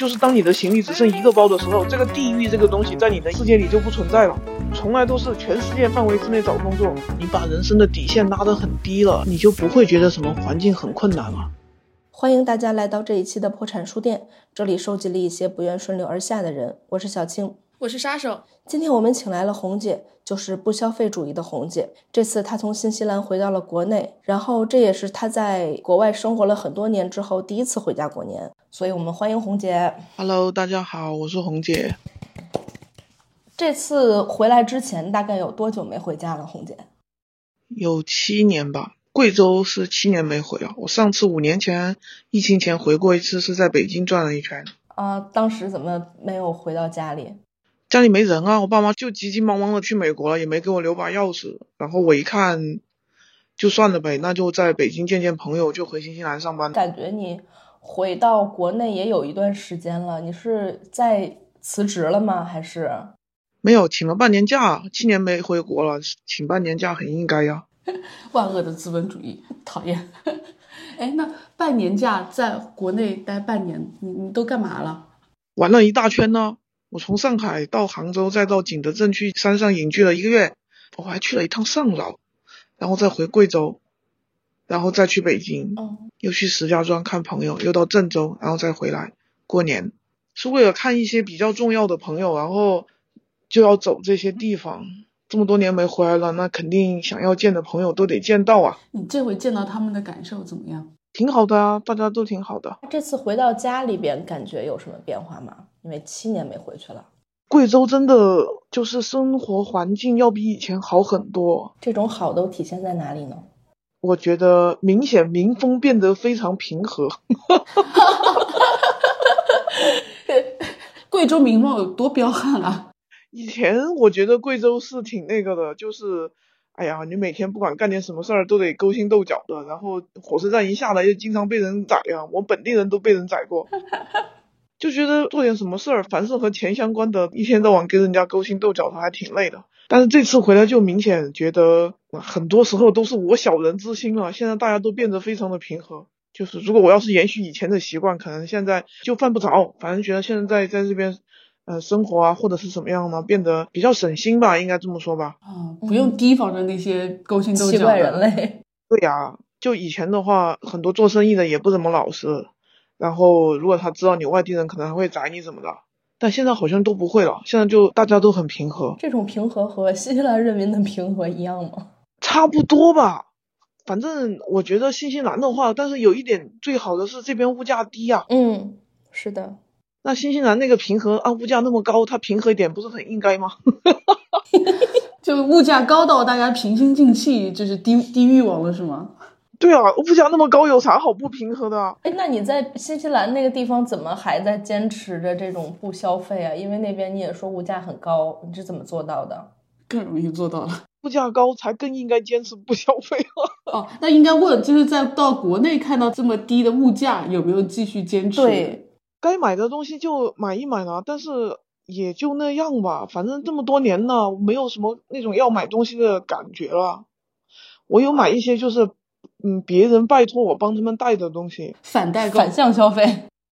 就是当你的行李只剩一个包的时候，这个地域这个东西在你的世界里就不存在了。从来都是全世界范围之内找工作，你把人生的底线拉得很低了，你就不会觉得什么环境很困难了。欢迎大家来到这一期的破产书店，这里收集了一些不愿顺流而下的人。我是小青，我是杀手。今天我们请来了红姐。就是不消费主义的红姐，这次她从新西兰回到了国内，然后这也是她在国外生活了很多年之后第一次回家过年，所以我们欢迎红姐。Hello，大家好，我是红姐。这次回来之前大概有多久没回家了？红姐有七年吧，贵州是七年没回了。我上次五年前疫情前回过一次，是在北京转了一圈。啊，当时怎么没有回到家里？家里没人啊，我爸妈就急急忙忙的去美国了，也没给我留把钥匙。然后我一看，就算了呗，那就在北京见见朋友，就回新西兰上班。感觉你回到国内也有一段时间了，你是在辞职了吗？还是没有请了半年假？七年没回国了，请半年假很应该呀。万恶的资本主义，讨厌。哎，那半年假在国内待半年，你你都干嘛了？玩了一大圈呢。我从上海到杭州，再到景德镇去山上隐居了一个月，我还去了一趟上饶，然后再回贵州，然后再去北京，又去石家庄看朋友，又到郑州，然后再回来过年，是为了看一些比较重要的朋友，然后就要走这些地方。这么多年没回来了，那肯定想要见的朋友都得见到啊。你这回见到他们的感受怎么样？挺好的啊，大家都挺好的。这次回到家里边，感觉有什么变化吗？因为七年没回去了，贵州真的就是生活环境要比以前好很多。这种好都体现在哪里呢？我觉得明显民风变得非常平和。贵州民貌有多彪悍啊？以前我觉得贵州是挺那个的，就是，哎呀，你每天不管干点什么事儿都得勾心斗角的，然后火车站一下来就经常被人宰呀，我本地人都被人宰过。就觉得做点什么事儿，凡是和钱相关的，一天到晚跟人家勾心斗角，的，还挺累的。但是这次回来就明显觉得，很多时候都是我小人之心了。现在大家都变得非常的平和。就是如果我要是延续以前的习惯，可能现在就犯不着。反正觉得现在在在这边，呃，生活啊或者是什么样呢，变得比较省心吧，应该这么说吧。啊，不用提防着那些勾心斗角的人类。对呀，就以前的话，很多做生意的也不怎么老实。然后，如果他知道你外地人，可能还会宰你怎么的。但现在好像都不会了，现在就大家都很平和。这种平和和新西兰人民的平和一样吗？差不多吧。反正我觉得新西兰的话，但是有一点最好的是这边物价低呀。嗯，是的。那新西兰那个平和啊，物价那么高，它平和一点不是很应该吗？就物价高到大家平心静气，就是低低欲望了，是吗？对啊，物价那么高，有啥好不平衡的？哎，那你在新西兰那个地方怎么还在坚持着这种不消费啊？因为那边你也说物价很高，你是怎么做到的？更容易做到了，物价高才更应该坚持不消费啊。哦，那应该问，就是在到国内看到这么低的物价，有没有继续坚持？对，该买的东西就买一买了，但是也就那样吧。反正这么多年了，没有什么那种要买东西的感觉了。我有买一些，就是。嗯，别人拜托我帮他们带的东西，反代购、反向消费。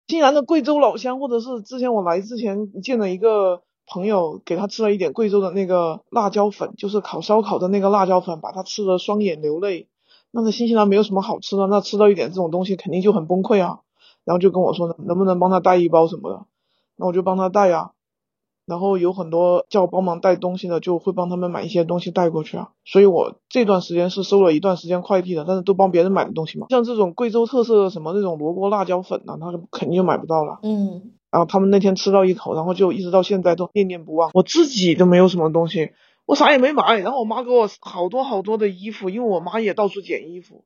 新西兰的贵州老乡，或者是之前我来之前见了一个朋友，给他吃了一点贵州的那个辣椒粉，就是烤烧烤的那个辣椒粉，把他吃的双眼流泪。那个新西兰没有什么好吃的，那吃到一点这种东西肯定就很崩溃啊。然后就跟我说，能不能帮他带一包什么的？那我就帮他带呀。然后有很多叫我帮忙带东西的，就会帮他们买一些东西带过去啊。所以我这段时间是收了一段时间快递的，但是都帮别人买的东西嘛。像这种贵州特色的什么那种萝卜辣椒粉呢，他肯定就买不到了。嗯。然后他们那天吃到一口，然后就一直到现在都念念不忘。我自己都没有什么东西，我啥也没买。然后我妈给我好多好多的衣服，因为我妈也到处捡衣服。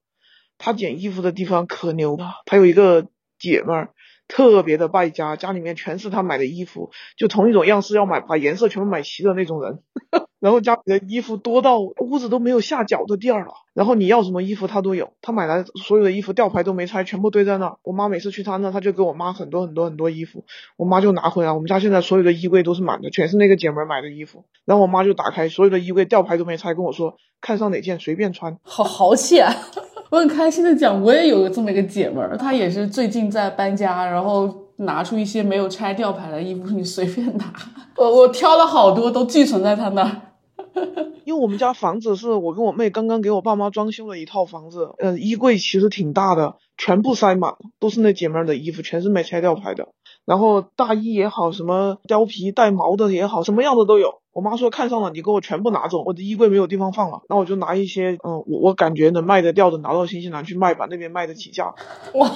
她捡衣服的地方可牛了，她有一个姐妹儿。特别的败家，家里面全是他买的衣服，就同一种样式要买，把颜色全部买齐的那种人。然后家里的衣服多到屋子都没有下脚的地儿了。然后你要什么衣服他都有，他买来所有的衣服吊牌都没拆，全部堆在那。我妈每次去他那，他就给我妈很多很多很多衣服，我妈就拿回来。我们家现在所有的衣柜都是满的，全是那个姐们儿买的衣服。然后我妈就打开所有的衣柜，吊牌都没拆，跟我说看上哪件随便穿，好豪气啊！我很开心的讲，我也有这么一个姐们儿，她也是最近在搬家，然后拿出一些没有拆吊牌的衣服，你随便拿。我我挑了好多，都寄存在她那儿。因为我们家房子是我跟我妹刚刚给我爸妈装修了一套房子，呃，衣柜其实挺大的，全部塞满了，都是那姐妹儿的衣服，全是没拆吊牌的。然后大衣也好，什么貂皮带毛的也好，什么样的都有。我妈说看上了，你给我全部拿走，我的衣柜没有地方放了，那我就拿一些，嗯，我我感觉能卖得掉的拿到新西兰去卖吧，那边卖得起价。哇，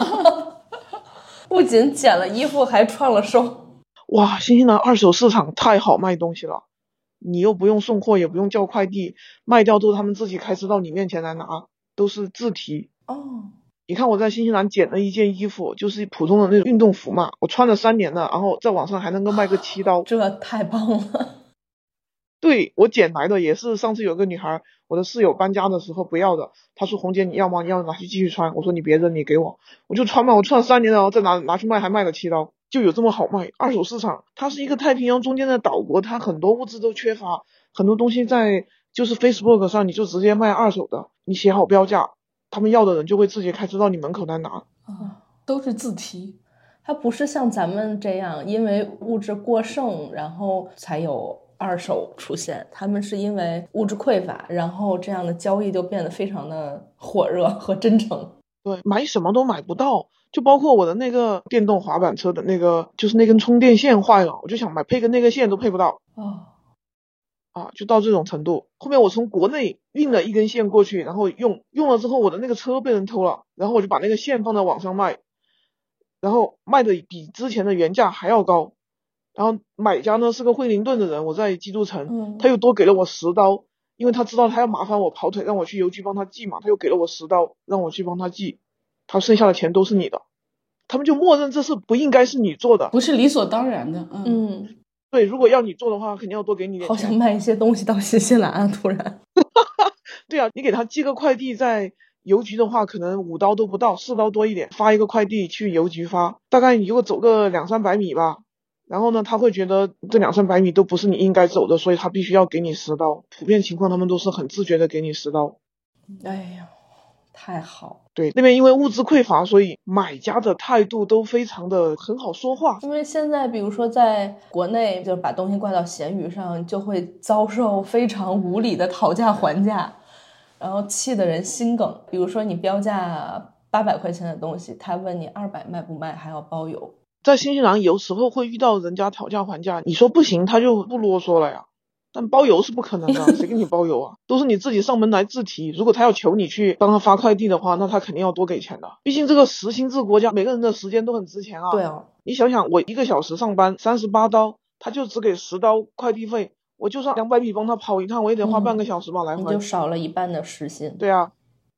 不仅捡了衣服，还创了收。哇，新西兰二手市场太好卖东西了，你又不用送货，也不用叫快递，卖掉之后他们自己开车到你面前来拿，都是自提。哦，你看我在新西兰捡了一件衣服，就是普通的那种运动服嘛，我穿了三年了，然后在网上还能够卖个七刀。这太棒了。对我捡来的也是上次有个女孩，我的室友搬家的时候不要的，她说红姐你要吗？你要拿去继续穿。我说你别扔，你给我，我就穿嘛，我穿了三年了，然后再拿拿去卖，还卖了七刀，就有这么好卖。二手市场它是一个太平洋中间的岛国，它很多物资都缺乏，很多东西在就是 Facebook 上你就直接卖二手的，你写好标价，他们要的人就会自己开车到你门口来拿。啊，都是自提。它不是像咱们这样，因为物质过剩，然后才有二手出现。他们是因为物质匮乏，然后这样的交易就变得非常的火热和真诚。对，买什么都买不到，就包括我的那个电动滑板车的那个，就是那根充电线坏了，我就想买配个那个线都配不到哦，啊，就到这种程度。后面我从国内运了一根线过去，然后用用了之后，我的那个车被人偷了，然后我就把那个线放在网上卖，然后卖的比之前的原价还要高。然后买家呢是个惠灵顿的人，我在基督城，嗯他又多给了我十刀，因为他知道他要麻烦我跑腿，让我去邮局帮他寄嘛，他又给了我十刀，让我去帮他寄，他剩下的钱都是你的，他们就默认这是不应该是你做的，不是理所当然的。嗯，嗯，对，如果要你做的话，肯定要多给你点好想钱。卖一些东西到新西兰啊！突然，对啊，你给他寄个快递，在邮局的话，可能五刀都不到，四刀多一点，发一个快递去邮局发，大概你如果走个两三百米吧，然后呢，他会觉得这两三百米都不是你应该走的，所以他必须要给你十刀。普遍情况，他们都是很自觉的给你十刀。哎呀，太好。对，那边因为物资匮乏，所以买家的态度都非常的很好说话。因为现在，比如说在国内，就是把东西挂到闲鱼上，就会遭受非常无理的讨价还价，然后气得人心梗。比如说你标价八百块钱的东西，他问你二百卖不卖，还要包邮。在新西兰有时候会遇到人家讨价还价，你说不行，他就不啰嗦了呀。但包邮是不可能的，谁给你包邮啊？都是你自己上门来自提。如果他要求你去帮他发快递的话，那他肯定要多给钱的。毕竟这个实薪制国家，每个人的时间都很值钱啊。对啊，你想想，我一个小时上班三十八刀，他就只给十刀快递费，我就算两百米帮他跑一趟，我也得花半个小时吧、来回你就。少了一半的时薪。对啊，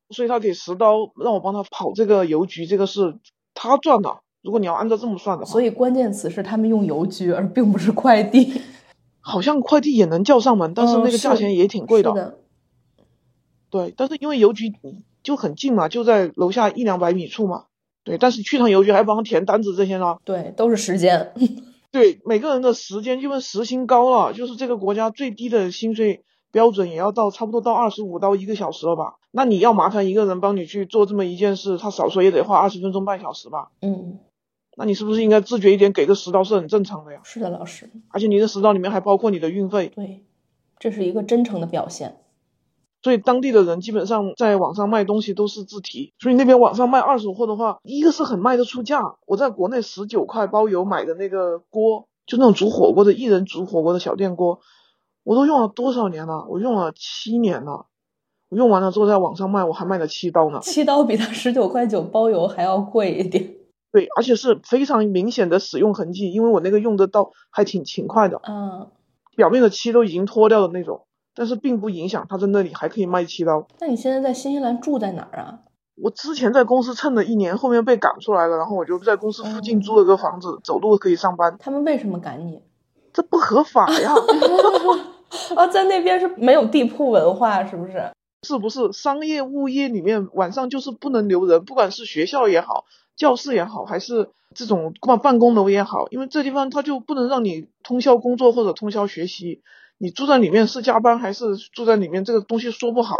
所以他给十刀让我帮他跑这个邮局，这个是他赚的。如果你要按照这么算的话，所以关键词是他们用邮局，而并不是快递。好像快递也能叫上门，但是嗯那个价钱也挺贵的，对，但是因为邮局就很近嘛，就在楼下一两百米处嘛。对，但是去趟邮局还帮他填单子这些呢。对，都是时间。对，每个人的时间，因为时薪高了，就是这个国家最低的薪水标准也要到差不多到二十五到一个小时了吧？那你要麻烦一个人帮你去做这么一件事，他少说也得花二十分钟半小时吧？嗯，那你是不是应该自觉一点，给个十刀是很正常的呀？是的，老师，而且你的十刀里面还包括你的运费，对，这是一个真诚的表现。所以当地的人基本上在网上卖东西都是自提，所以那边网上卖二手货的话，一个是很卖得出价。我在国内十九块包邮买的那个锅，就那种煮火锅的一人煮火锅的小电锅，我都用了多少年了？我用了七年了。我用完了之后在网上卖，我还卖了七刀呢。七刀比他十九块九包邮还要贵一点。对，而且是非常明显的使用痕迹，因为我那个用的刀还挺勤快的，嗯，表面的漆都已经脱掉的那种，但是并不影响它在那里还可以卖七刀。那你现在在新西兰住在哪儿啊？我之前在公司蹭了一年，后面被赶出来了，然后我就在公司附近租了个房子，走路可以上班，他们为什么赶你？这不合法呀！啊，在那边是没有地铺文化，是不是？是不是商业物业里面晚上就是不能留人，不管是学校也好，教室也好，还是这种办办公楼也好，因为这地方它就不能让你通宵工作或者通宵学习，你住在里面是加班还是住在里面，这个东西说不好，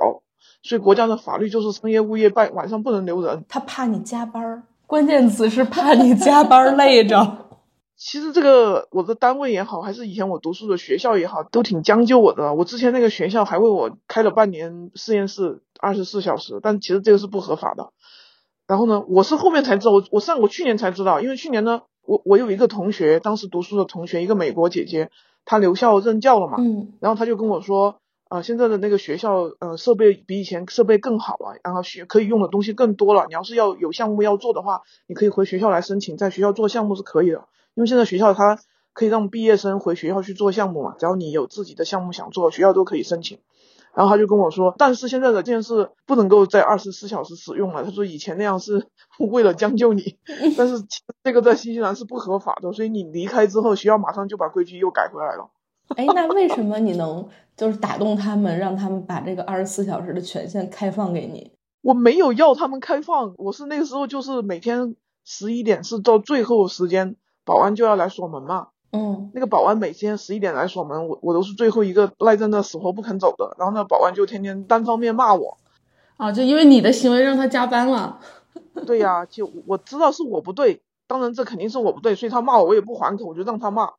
所以国家的法律就是商业物业办晚上不能留人。他怕你加班儿，关键词是怕你加班儿累着。其实这个我的单位也好，还是以前我读书的学校也好，都挺将就我的。我之前那个学校还为我开了半年实验室，二十四小时，但其实这个是不合法的。然后呢，我是后面才知道，我我上我去年才知道，因为去年呢，我我有一个同学，当时读书的同学，一个美国姐姐，她留校任教了嘛，嗯然后她就跟我说，呃，现在的那个学校，呃，设备比以前设备更好了，然后学可以用的东西更多了。你要是要有项目要做的话，你可以回学校来申请，在学校做项目是可以的。因为现在学校它可以让毕业生回学校去做项目嘛，只要你有自己的项目想做，学校都可以申请。然后他就跟我说，但是现在的电视不能够在二十四小时使用了。他说以前那样是为了将就你，但是这个在新西兰是不合法的，所以你离开之后，学校马上就把规矩又改回来了。哎，那为什么你能就是打动他们，让他们把这个二十四小时的权限开放给你？我没有要他们开放，我是那个时候就是每天十一点是到最后时间，保安就要来锁门嘛。嗯那个保安每天十一点来锁门，我我都是最后一个赖在那死活不肯走的。然后那保安就天天单方面骂我。啊，就因为你的行为让他加班了。对呀、就我知道是我不对，当然这肯定是我不对，所以他骂我我也不还口，我就让他骂，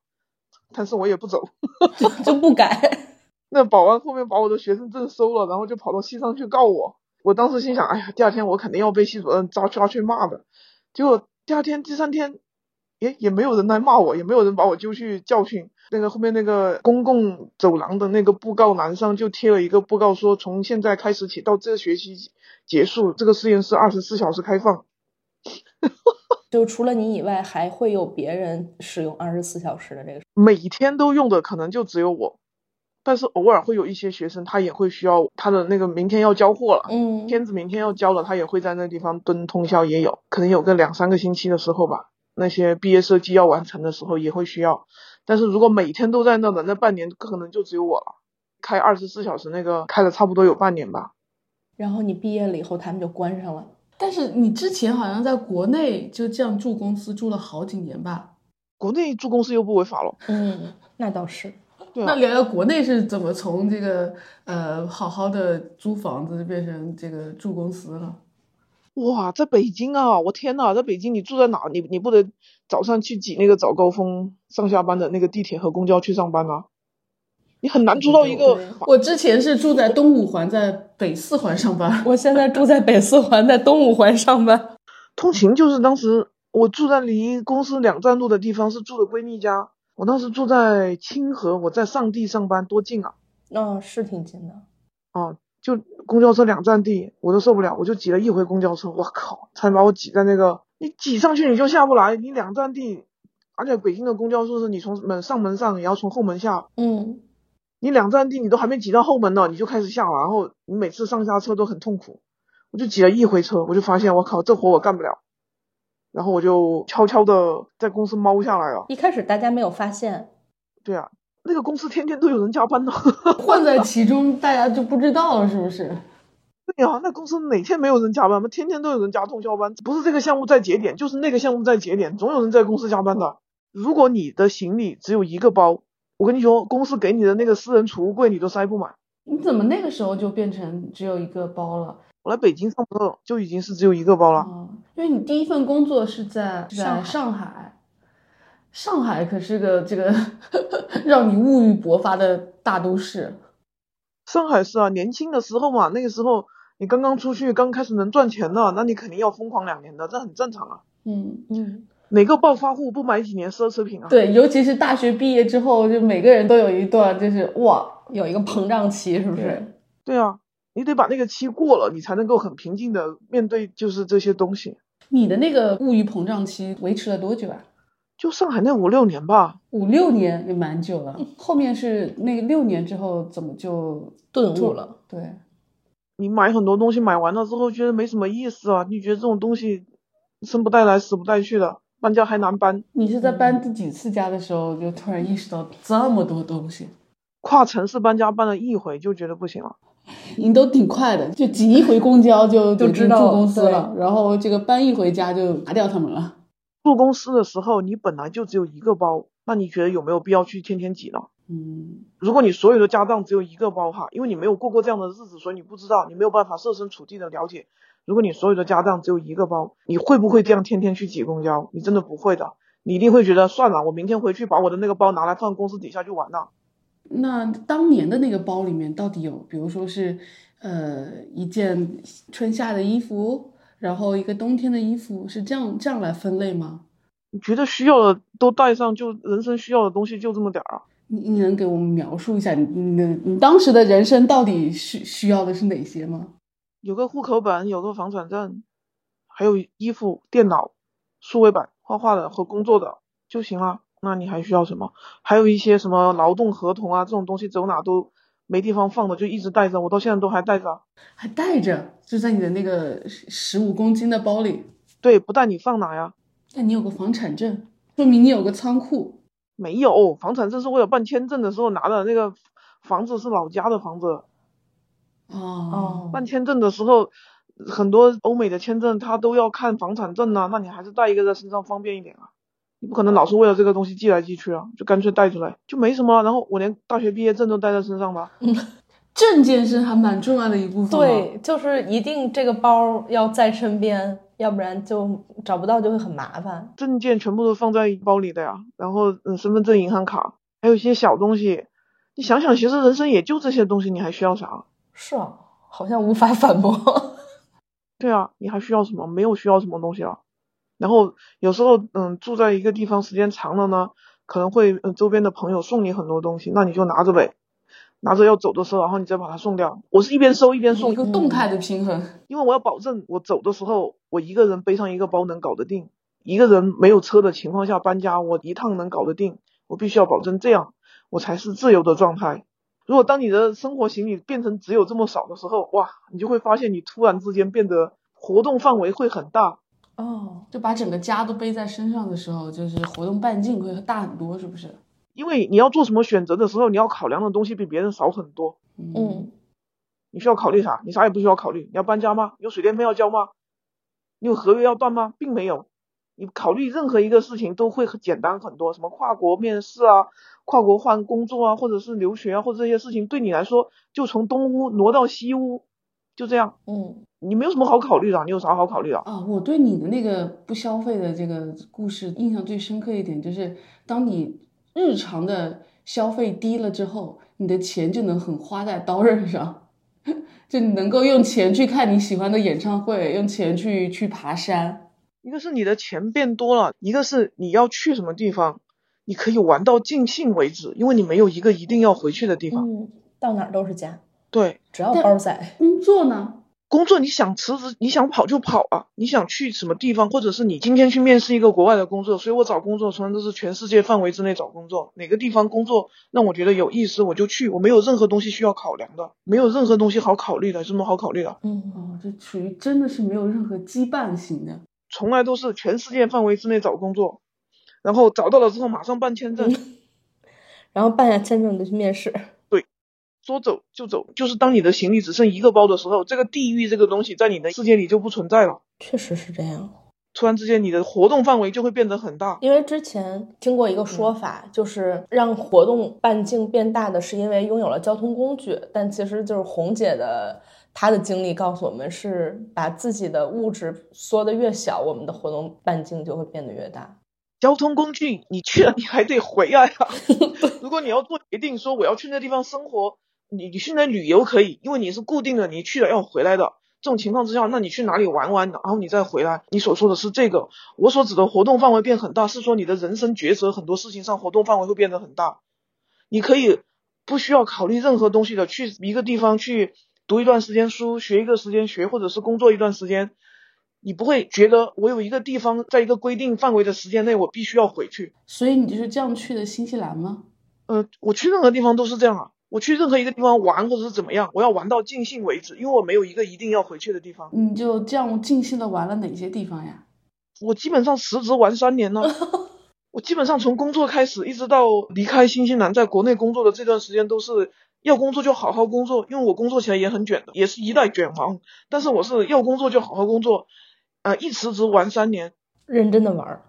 但是我也不走。就就不改。那保安后面把我的学生证收了，然后就跑到系上去告我。我当时心想，哎呀，第二天我肯定要被系主任抓抓去骂的。结果第二天、第三天，也也没有人来骂我，也没有人把我揪去教训。那个后面那个公共走廊的那个布告栏上就贴了一个布告，说从现在开始起到这学期结束，这个实验室二十四小时开放。就除了你以外，还会有别人使用二十四小时的这个。每天都用的可能就只有我，但是偶尔会有一些学生他也会需要他的那个明天要交货了。嗯，片子明天要交了，他也会在那地方蹲通宵，也有可能有个两三个星期的时候吧。那些毕业设计要完成的时候也会需要，但是如果每天都在那的，那半年可能就只有我了。开二十四小时那个开了差不多有半年吧。然后你毕业了以后，他们就关上了。但是你之前好像在国内就这样住公司住了好几年吧？国内住公司又不违法了，嗯，那倒是。对啊，那聊聊国内是怎么从这个呃好好的租房子变成这个住公司了？哇，在北京啊，我天呐，在北京你住在哪？你你不得早上去挤那个早高峰上下班的那个地铁和公交去上班啊？你很难租到一个我之前是住在东五环，在北四环上班。我现在住在北四环，在东五环上班。通勤就是当时我住在离公司两站路的地方，是住的闺蜜家。我当时住在清河，我在上地上班，多近啊！嗯、是挺近的。哦，就公交车两站地，我都受不了，我就挤了一回公交车，我靠，差点把我挤在那个，你挤上去你就下不来，你两站地，而且北京的公交车是你从门上门上，也要从后门下，嗯，你两站地你都还没挤到后门呢，你就开始下了，然后你每次上下车都很痛苦，我就挤了一回车，我就发现我靠，这活我干不了，然后我就悄悄的在公司猫下来了。一开始大家没有发现。对啊，那个公司天天都有人加班呢。混在其中，大家就不知道了，是不是？对呀、那公司哪天没有人加班吗？天天都有人加通宵班，不是这个项目在节点，就是那个项目在节点，总有人在公司加班的。如果你的行李只有一个包，我跟你说，公司给你的那个私人储物柜你都塞不满。你怎么那个时候就变成只有一个包了？我来北京上班就已经是只有一个包了。哦，因为你第一份工作是在是在上海上海，可是个这个 让你物欲勃发的大都市。上海是啊，年轻的时候嘛，那个时候你刚刚出去，刚开始能赚钱的，那你肯定要疯狂两年的，这很正常啊。嗯，嗯，哪个暴发户不买几年奢侈品啊？对，尤其是大学毕业之后，就每个人都有一段就是哇，有一个膨胀期，是不是？对啊，你得把那个期过了，你才能够很平静的面对就是这些东西。你的那个物欲膨胀期维持了多久啊？就上海那五六年吧，五六年也蛮久了。后面是那六年之后怎么就顿悟了。对？你买很多东西买完了之后觉得没什么意思啊，你觉得这种东西生不带来死不带去的，搬家还难搬，你是在搬第几次家的时候就突然意识到这么多东西？跨城市搬家搬了一回就觉得不行了。你都挺快的，就挤一回公交就就知道住公司了，然后这个搬一回家就拿掉他们了。住公司的时候你本来就只有一个包，那你觉得有没有必要去天天挤呢？嗯，如果你所有的家当只有一个包哈，因为你没有过过这样的日子，所以你不知道，你没有办法设身处地的了解。如果你所有的家当只有一个包，你会不会这样天天去挤公交？你真的不会的。你一定会觉得算了，我明天回去把我的那个包拿来放公司底下就完了。那当年的那个包里面到底有，比如说是呃一件春夏的衣服，然后一个冬天的衣服，是这样这样来分类吗？你觉得需要的都带上，就人生需要的东西就这么点儿啊？你你能给我们描述一下你你的你当时的人生到底需需要的是哪些吗？有个户口本，有个房产证，还有衣服、电脑、数位板、画画的和工作的就行了。那你还需要什么？还有一些什么劳动合同啊这种东西，走哪都没地方放的，就一直带着，我到现在都还带着。还带着，就在你的那个十五公斤的包里。对，不带你放哪呀？那你有个房产证，说明你有个仓库。没有，房产证是为了办签证的时候拿的，那个房子是老家的房子。哦，办签证的时候，很多欧美的签证他都要看房产证啊，那你还是带一个在身上方便一点啊。你不可能老是为了这个东西寄来寄去啊，就干脆带出来，就没什么。然后我连大学毕业证都带在身上吧。嗯证件是还蛮重要的一部分。对，就是一定这个包要在身边，要不然就找不到就会很麻烦。证件全部都放在包里的呀，然后嗯，身份证、银行卡，还有一些小东西。你想想，其实人生也就这些东西，你还需要啥？是啊，好像无法反驳。对啊，你还需要什么？没有需要什么东西了。然后有时候，嗯，住在一个地方时间长了呢，可能会嗯周边的朋友送你很多东西，那你就拿着呗，拿着要走的时候，然后你再把它送掉。我是一边收一边送，一个动态的平衡。因为我要保证我走的时候，我一个人背上一个包能搞得定，一个人没有车的情况下搬家，我一趟能搞得定。我必须要保证这样，我才是自由的状态。如果当你的生活行李变成只有这么少的时候，哇，你就会发现你突然之间变得活动范围会很大。哦，就把整个家都背在身上的时候，就是活动半径会大很多，是不是？因为你要做什么选择的时候，你要考量的东西比别人少很多。嗯，你需要考虑啥？你啥也不需要考虑。你要搬家吗？有水电费要交吗？你有合约要断吗？并没有。你考虑任何一个事情都会简单很多，什么跨国面试啊、跨国换工作啊，或者是留学啊，或者这些事情对你来说，就从东屋挪到西屋，就这样。嗯。你没有什么好考虑的，你有啥好考虑的？啊，我对你的那个不消费的这个故事印象最深刻一点，就是当你日常的消费低了之后，你的钱就能很花在刀刃上，就你能够用钱去看你喜欢的演唱会，用钱去去爬山。一个是你的钱变多了，一个是你要去什么地方，你可以玩到尽兴为止，因为你没有一个一定要回去的地方。嗯，到哪儿都是家。对，只要包在。工作呢？工作你想辞职，你想跑就跑啊！你想去什么地方，或者是你今天去面试一个国外的工作，所以我找工作从来都是全世界范围之内找工作，哪个地方工作让我觉得有意思我就去，我没有任何东西需要考量的，没有任何东西好考虑的，什么好考虑的？嗯哦，这属于真的是没有任何羁绊型的，从来都是全世界范围之内找工作，然后找到了之后马上办签证，然后办下签证就去面试。说走就走，就是当你的行李只剩一个包的时候，这个地域这个东西在你的世界里就不存在了。确实是这样。突然之间，你的活动范围就会变得很大。因为之前听过一个说法，就是让活动半径变大的是因为拥有了交通工具，但其实就是红姐的她的经历告诉我们，是把自己的物质缩得越小，我们的活动半径就会变得越大。交通工具你去了，你还得回来啊。如果你要做决定说我要去那地方生活。你你去那旅游可以，因为你是固定的，你去了要回来的。这种情况之下，那你去哪里玩玩，然后你再回来。你所说的是这个，我所指的活动范围变很大，是说你的人生抉择很多事情上活动范围会变得很大。你可以不需要考虑任何东西的，去一个地方去读一段时间书，学一个时间学，或者是工作一段时间，你不会觉得我有一个地方在一个规定范围的时间内我必须要回去。所以你就是这样去的新西兰吗？呃，我去任何地方都是这样啊。我去任何一个地方玩或者是怎么样，我要玩到尽兴为止，因为我没有一个一定要回去的地方。你就这样尽兴的玩了哪些地方呀？我基本上辞职玩三年呢，我基本上从工作开始一直到离开新西兰，在国内工作的这段时间都是要工作就好好工作，因为我工作起来也很卷的，也是一代卷王。但是我是要工作就好好工作，呃，一辞职玩三年，认真的玩。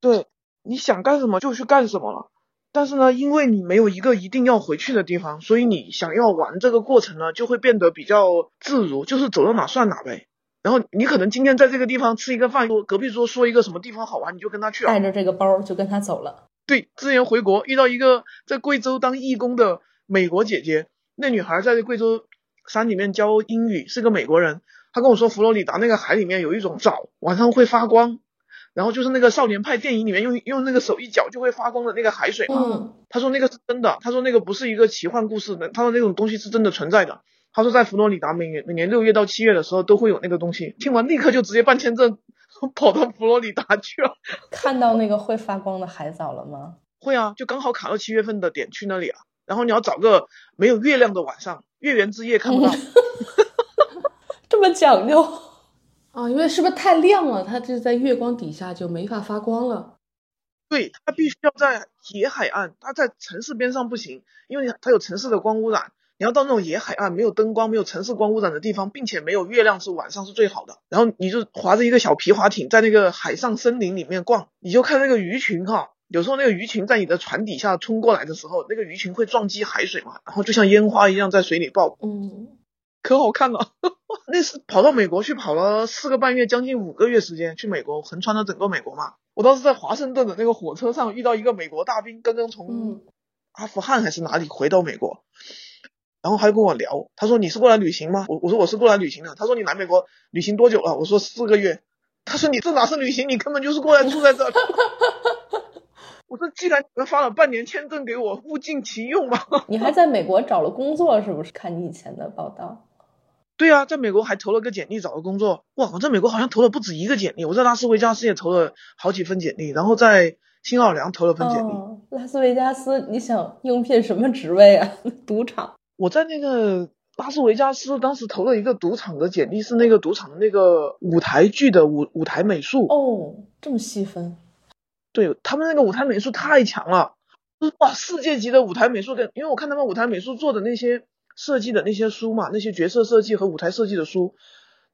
对，你想干什么就去干什么了。但是呢，因为你没有一个一定要回去的地方，所以你想要玩这个过程呢，就会变得比较自如，就是走到哪算哪呗。然后你可能今天在这个地方吃一个饭，说隔壁桌说一个什么地方好玩，你就跟他去了。带着这个包就跟他走了。对，之前回国遇到一个在贵州当义工的美国姐姐，那女孩在贵州山里面教英语，是个美国人。她跟我说，佛罗里达那个海里面有一种藻，晚上会发光，然后就是那个少年派电影里面用用那个手一搅就会发光的那个海水嘛。嗯，她说那个是真的，他说那个不是一个奇幻故事的，他说那种东西是真的存在的。他说在佛罗里达每年每年六月到七月的时候都会有那个东西。听完立刻就直接办签证，跑到佛罗里达去了。看到那个会发光的海藻了吗？会啊，就刚好卡到七月份的点去那里啊。然后你要找个没有月亮的晚上，月圆之夜看不到。这么讲究啊？因为是不是太亮了？它就是在月光底下就没法发光了。对，它必须要在野海岸，它在城市边上不行，因为它有城市的光污染。你要到那种野海岸，没有灯光、没有城市光污染的地方，并且没有月亮，是晚上是最好的。然后你就划着一个小皮划艇，在那个海上森林里面逛，你就看那个鱼群哈。有时候那个鱼群在你的船底下冲过来的时候，那个鱼群会撞击海水嘛，然后就像烟花一样在水里爆，嗯，可好看了。那次跑到美国去，跑了四个半月，将近五个月时间去美国，横穿了整个美国嘛。我当时在华盛顿的那个火车上遇到一个美国大兵，刚刚从阿富汗还是哪里回到美国，然后还跟我聊，他说你是过来旅行吗？我我说我是过来旅行的。他说你来美国旅行多久了？我说四个月。他说你这哪是旅行，你根本就是过来住在这。我说，既然你们发了半年签证给我，物尽其用吧。你还在美国找了工作是不是？看你以前的报道。对啊，在美国还投了个简历找个工作。哇，我在美国好像投了不止一个简历。我在拉斯维加斯也投了好几份简历，然后在新奥尔良投了份简历。拉斯维加斯，你想应聘什么职位啊？赌场。我在那个拉斯维加斯当时投了一个赌场的简历，是那个赌场的那个舞台剧的舞舞台美术。哦，这么细分。对他们那个舞台美术太强了，哇，世界级的舞台美术的，因为我看他们舞台美术做的那些设计的那些书嘛，那些角色设计和舞台设计的书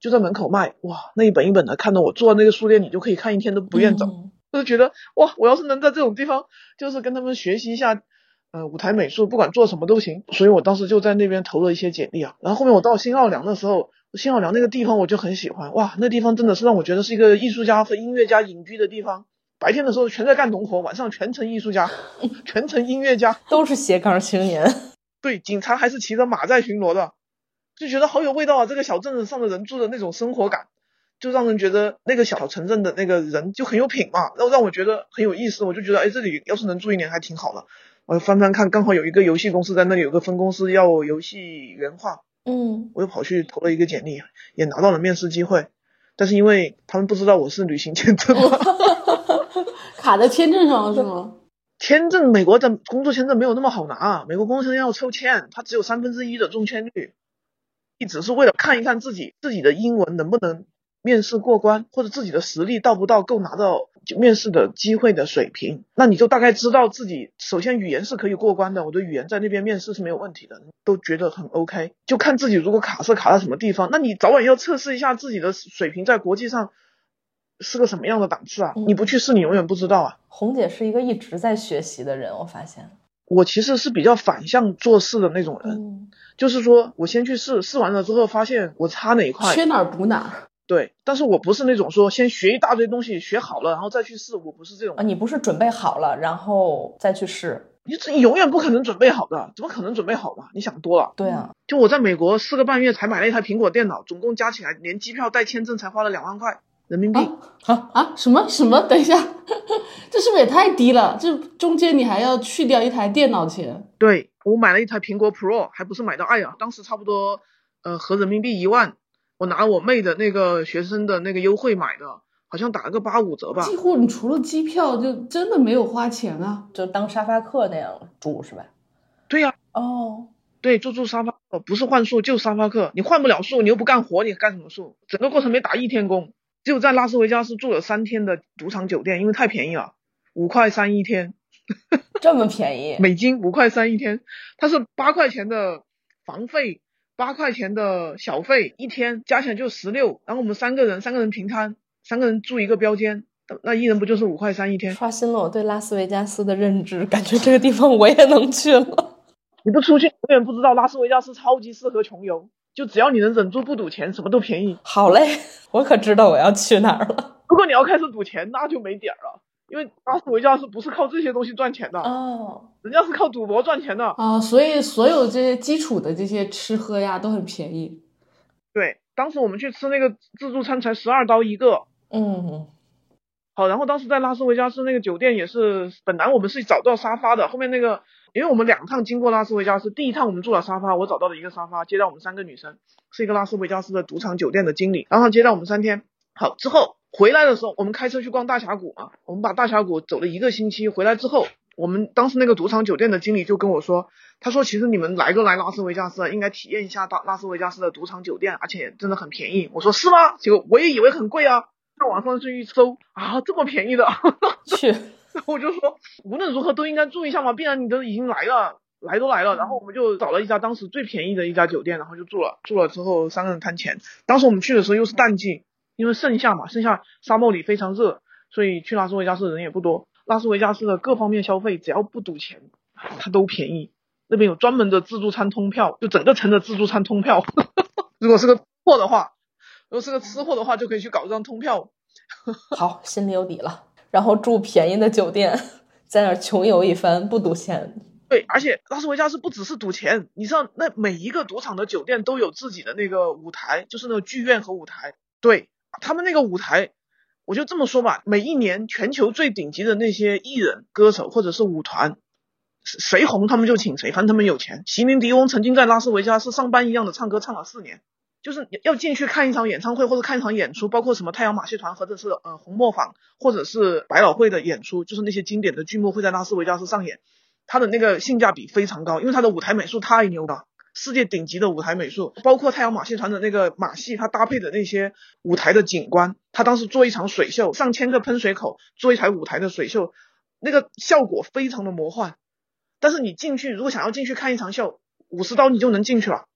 就在门口卖，哇，那一本一本的，看到我坐在那个书店里就可以看一天都不愿走，就觉得哇，我要是能在这种地方，就是跟他们学习一下，呃，舞台美术，不管做什么都行，所以我当时就在那边投了一些简历啊，然后后面我到新奥良的时候，新奥良那个地方我就很喜欢，哇，那地方真的是让我觉得是一个艺术家和音乐家隐居的地方。白天的时候全在干农活，晚上全程艺术家，全程音乐家，都是斜杠青年。对，警察还是骑着马在巡逻的，就觉得好有味道啊！这个小镇子上的人住的那种生活感，就让人觉得那个小城镇的那个人就很有品嘛，然后让我觉得很有意思。我就觉得，哎，这里要是能住一年还挺好的。我翻翻看，刚好有一个游戏公司在那里有个分公司要游戏原画，嗯，我又跑去投了一个简历，也拿到了面试机会，但是因为他们不知道我是旅行签证。卡在签证上了是吗？签证，美国的工作签证没有那么好拿，美国工作签证要抽签，它只有三分之一的中签率。你只是为了看一看自己自己的英文能不能面试过关，或者自己的实力到不到够拿到面试的机会的水平，那你就大概知道自己首先语言是可以过关的，我的语言在那边面试是没有问题的，都觉得很 OK。就看自己如果卡是卡在什么地方，那你早晚要测试一下自己的水平在国际上。是个什么样的档次啊？你不去试，你永远不知道啊。红姐是一个一直在学习的人，我发现。我其实是比较反向做事的那种人，就是说我先去试，试完了之后发现我差哪一块，缺哪儿补哪儿。对，但是我不是那种说先学一大堆东西，学好了然后再去试，我不是这种。啊，你不是准备好了然后再去试？你你永远不可能准备好的，怎么可能准备好嘛？你想多了。对啊，就我在美国四个半月才买了一台苹果电脑，总共加起来连机票带签证才花了两万块。人民币啊啊什么什么？等一下，这是不是也太低了？这中间你还要去掉一台电脑钱？对我买了一台苹果 Pro，还不是买到爱啊，当时差不多呃合人民币一万，我拿我妹的那个学生的那个优惠买的，好像打了个八五折吧。几乎你除了机票就真的没有花钱啊，就当沙发客那样住是吧？对呀。哦，对，就住沙发客，不是换宿就沙发客，你换不了宿，你又不干活，你干什么宿？整个过程没打一天工。只有在拉斯维加斯住了三天的赌场酒店，因为太便宜了，五块三一天，这么便宜？美金五块三一天，它是八块钱的房费，八块钱的小费，一天加起来就十六。然后我们三个人，三个人平摊，三个人住一个标间，那一人不就是五块三一天？刷新了我对拉斯维加斯的认知，感觉这个地方我也能去了。你不出去，永远不知道拉斯维加斯超级适合穷游。就只要你能忍住不赌钱，什么都便宜。好嘞，我可知道我要去哪儿了。如果你要开始赌钱，那就没底儿了，因为拉斯维加斯不是靠这些东西赚钱的，哦，人家是靠赌博赚钱的。啊，所以所有这些基础的这些吃喝呀都很便宜。对，当时我们去吃那个自助餐才十二刀一个。嗯，好，然后当时在拉斯维加斯那个酒店也是，本来我们是找到沙发的，后面那个，因为我们两趟经过拉斯维加斯，第一趟我们住了沙发，我找到了一个沙发接待我们三个女生，是一个拉斯维加斯的赌场酒店的经理，然后接待我们三天。好，之后回来的时候，我们开车去逛大峡谷嘛，我们把大峡谷走了一个星期，回来之后，我们当时那个赌场酒店的经理就跟我说，他说其实你们来都来拉斯维加斯了，应该体验一下大拉斯维加斯的赌场酒店，而且真的很便宜。我说是吗？结果我也以为很贵啊，在网上去一搜啊，这么便宜的，去，然后 我就说无论如何都应该住一下嘛，必然你都已经来了，来都来了，然后我们就找了一家当时最便宜的一家酒店，然后就住了，住了之后三个人摊钱。当时我们去的时候又是淡季，因为盛夏嘛，盛夏沙漠里非常热，所以去拉斯维加斯的人也不多。拉斯维加斯的各方面消费只要不赌钱，它都便宜。那边有专门的自助餐通票，就整个城的自助餐通票。如果是个货的话，如果是个吃货的话，就可以去搞一张通票。好，心里有底了。然后住便宜的酒店，在那儿穷游一番，不赌钱。对，而且拉斯维加斯不只是赌钱，你知道那每一个赌场的酒店都有自己的那个舞台，就是那个剧院和舞台。对他们那个舞台，我就这么说吧，每一年全球最顶级的那些艺人、歌手或者是舞团，谁红他们就请谁，反正他们有钱。席琳迪翁曾经在拉斯维加斯上班一样的唱歌唱了四年，就是要进去看一场演唱会或者看一场演出，包括什么太阳马戏团或者是呃红磨坊或者是百老汇的演出，就是那些经典的剧目会在拉斯维加斯上演。它的那个性价比非常高，因为它的舞台美术太牛了，世界顶级的舞台美术，包括太阳马戏团的那个马戏，它搭配的那些舞台的景观，它当时做一场水秀，上千个喷水口做一台舞台的水秀，那个效果非常的魔幻。但是你进去，如果想要进去看一场秀，五十刀你就能进去了，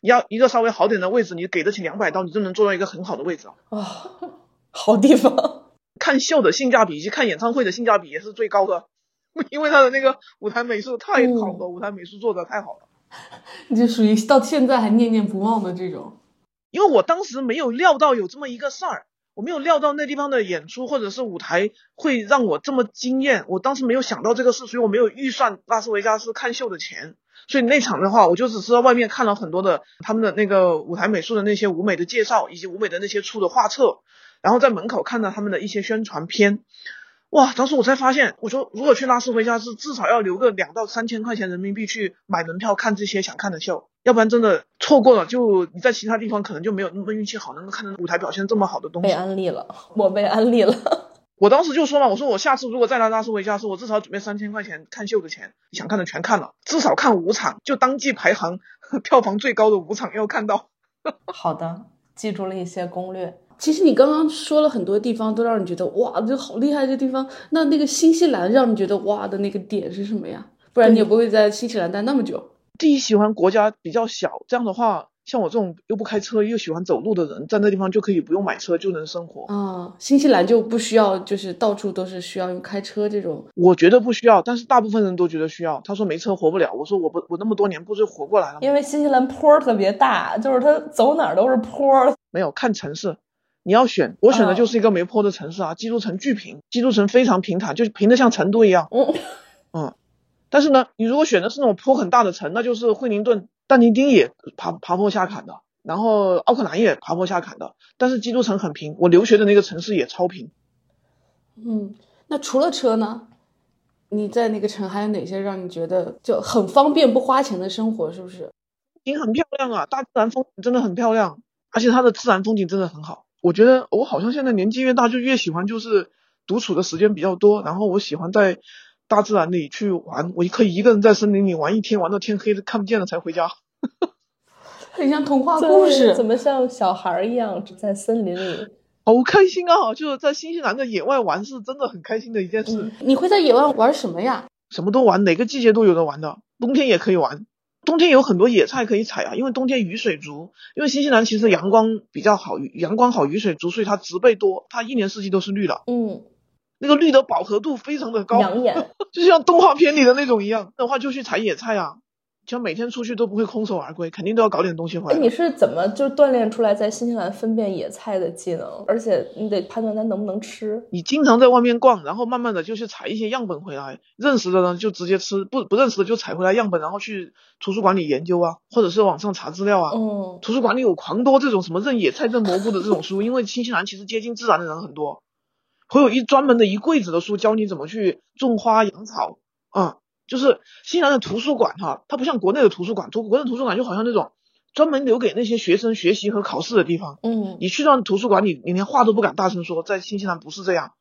你要一个稍微好点的位置，你给得起两百刀，你就能坐到一个很好的位置啊。啊、好地方。看秀的性价比以及看演唱会的性价比也是最高的。因为他的那个舞台美术太好了，嗯舞台美术做的太好了。你就属于到现在还念念不忘的这种。因为我当时没有料到有这么一个事儿，我没有料到那地方的演出或者是舞台会让我这么惊艳，我当时没有想到这个事，所以我没有预算拉斯维加斯看秀的钱。所以那场的话，我就只是在外面看了很多的他们的那个舞台美术的那些舞美的介绍，以及舞美的那些出的画册，然后在门口看到他们的一些宣传片。哇！当时我才发现，我说如果去拉斯维加斯，至少要留个两到三千块钱人民币去买门票看这些想看的秀，要不然真的错过了，就你在其他地方可能就没有那么运气好，能够看到舞台表现这么好的东西被。安利了，我被安利了。我当时就说嘛，我说我下次如果再来拉斯维加斯，我至少准备三千块钱看秀的钱，想看的全看了，至少看五场，就当季排行票房最高的五场要看到。好的，记住了一些攻略。其实你刚刚说了很多地方，都让你觉得哇，这好厉害！这地方，那那个新西兰让你觉得哇的那个点是什么呀？不然你也不会在新西兰待那么久。第一，喜欢国家比较小，这样的话，像我这种又不开车又喜欢走路的人，在那地方就可以不用买车就能生活。啊，新西兰就不需要，就是到处都是需要用开车这种。我觉得不需要，但是大部分人都觉得需要。他说没车活不了，我说我不，我那么多年不是活过来了吗？因为新西兰坡儿特别大，就是它走哪儿都是坡儿。没有看城市，你要选，我选的就是一个没坡的城市啊，基督城巨平，基督城非常平坦，就是平的像成都一样。嗯嗯，但是呢，你如果选的是那种坡很大的城，那就是惠灵顿、但尼丁也爬爬坡下坎的，然后奥克兰也爬坡下坎的，但是基督城很平，我留学的那个城市也超平。嗯，那除了车呢？你在那个城还有哪些让你觉得就很方便不花钱的生活？是不是？景很漂亮啊，大自然风景真的很漂亮，而且它的自然风景真的很好。我觉得我好像现在年纪越大，就越喜欢就是独处的时间比较多，然后我喜欢在大自然里去玩，我可以一个人在森林里玩一天，玩到天黑的看不见了才回家。很像童话故事。怎么像小孩一样在森林里？好开心啊！就是在新西兰的野外玩是真的很开心的一件事，你会在野外玩什么呀？什么都玩，哪个季节都有的玩的，冬天也可以玩。冬天有很多野菜可以采啊，因为冬天雨水足，因为新西兰其实阳光比较好，阳光好，雨水足，所以它植被多，它一年四季都是绿的，嗯，那个绿的饱和度非常的高，养眼。就像动画片里的那种一样。的话就去采野菜啊，像每天出去都不会空手而归，肯定都要搞点东西回哎，来。你是怎么就锻炼出来在新西兰分辨野菜的技能？而且你得判断它能不能吃。你经常在外面逛，然后慢慢的就去采一些样本回来，认识的呢就直接吃，不不认识的就采回来样本，然后去图书馆里研究啊，或者是网上查资料啊。嗯图书馆里有狂多这种什么认野菜、认蘑菇的这种书，因为新西兰其实接近自然的人很多，会有一专门的一柜子的书教你怎么去种花养草啊、就是新西兰的图书馆哈，它不像国内的图书馆，图国内的图书馆就好像那种专门留给那些学生学习和考试的地方。嗯你去到图书馆里，你连话都不敢大声说，在新西兰不是这样。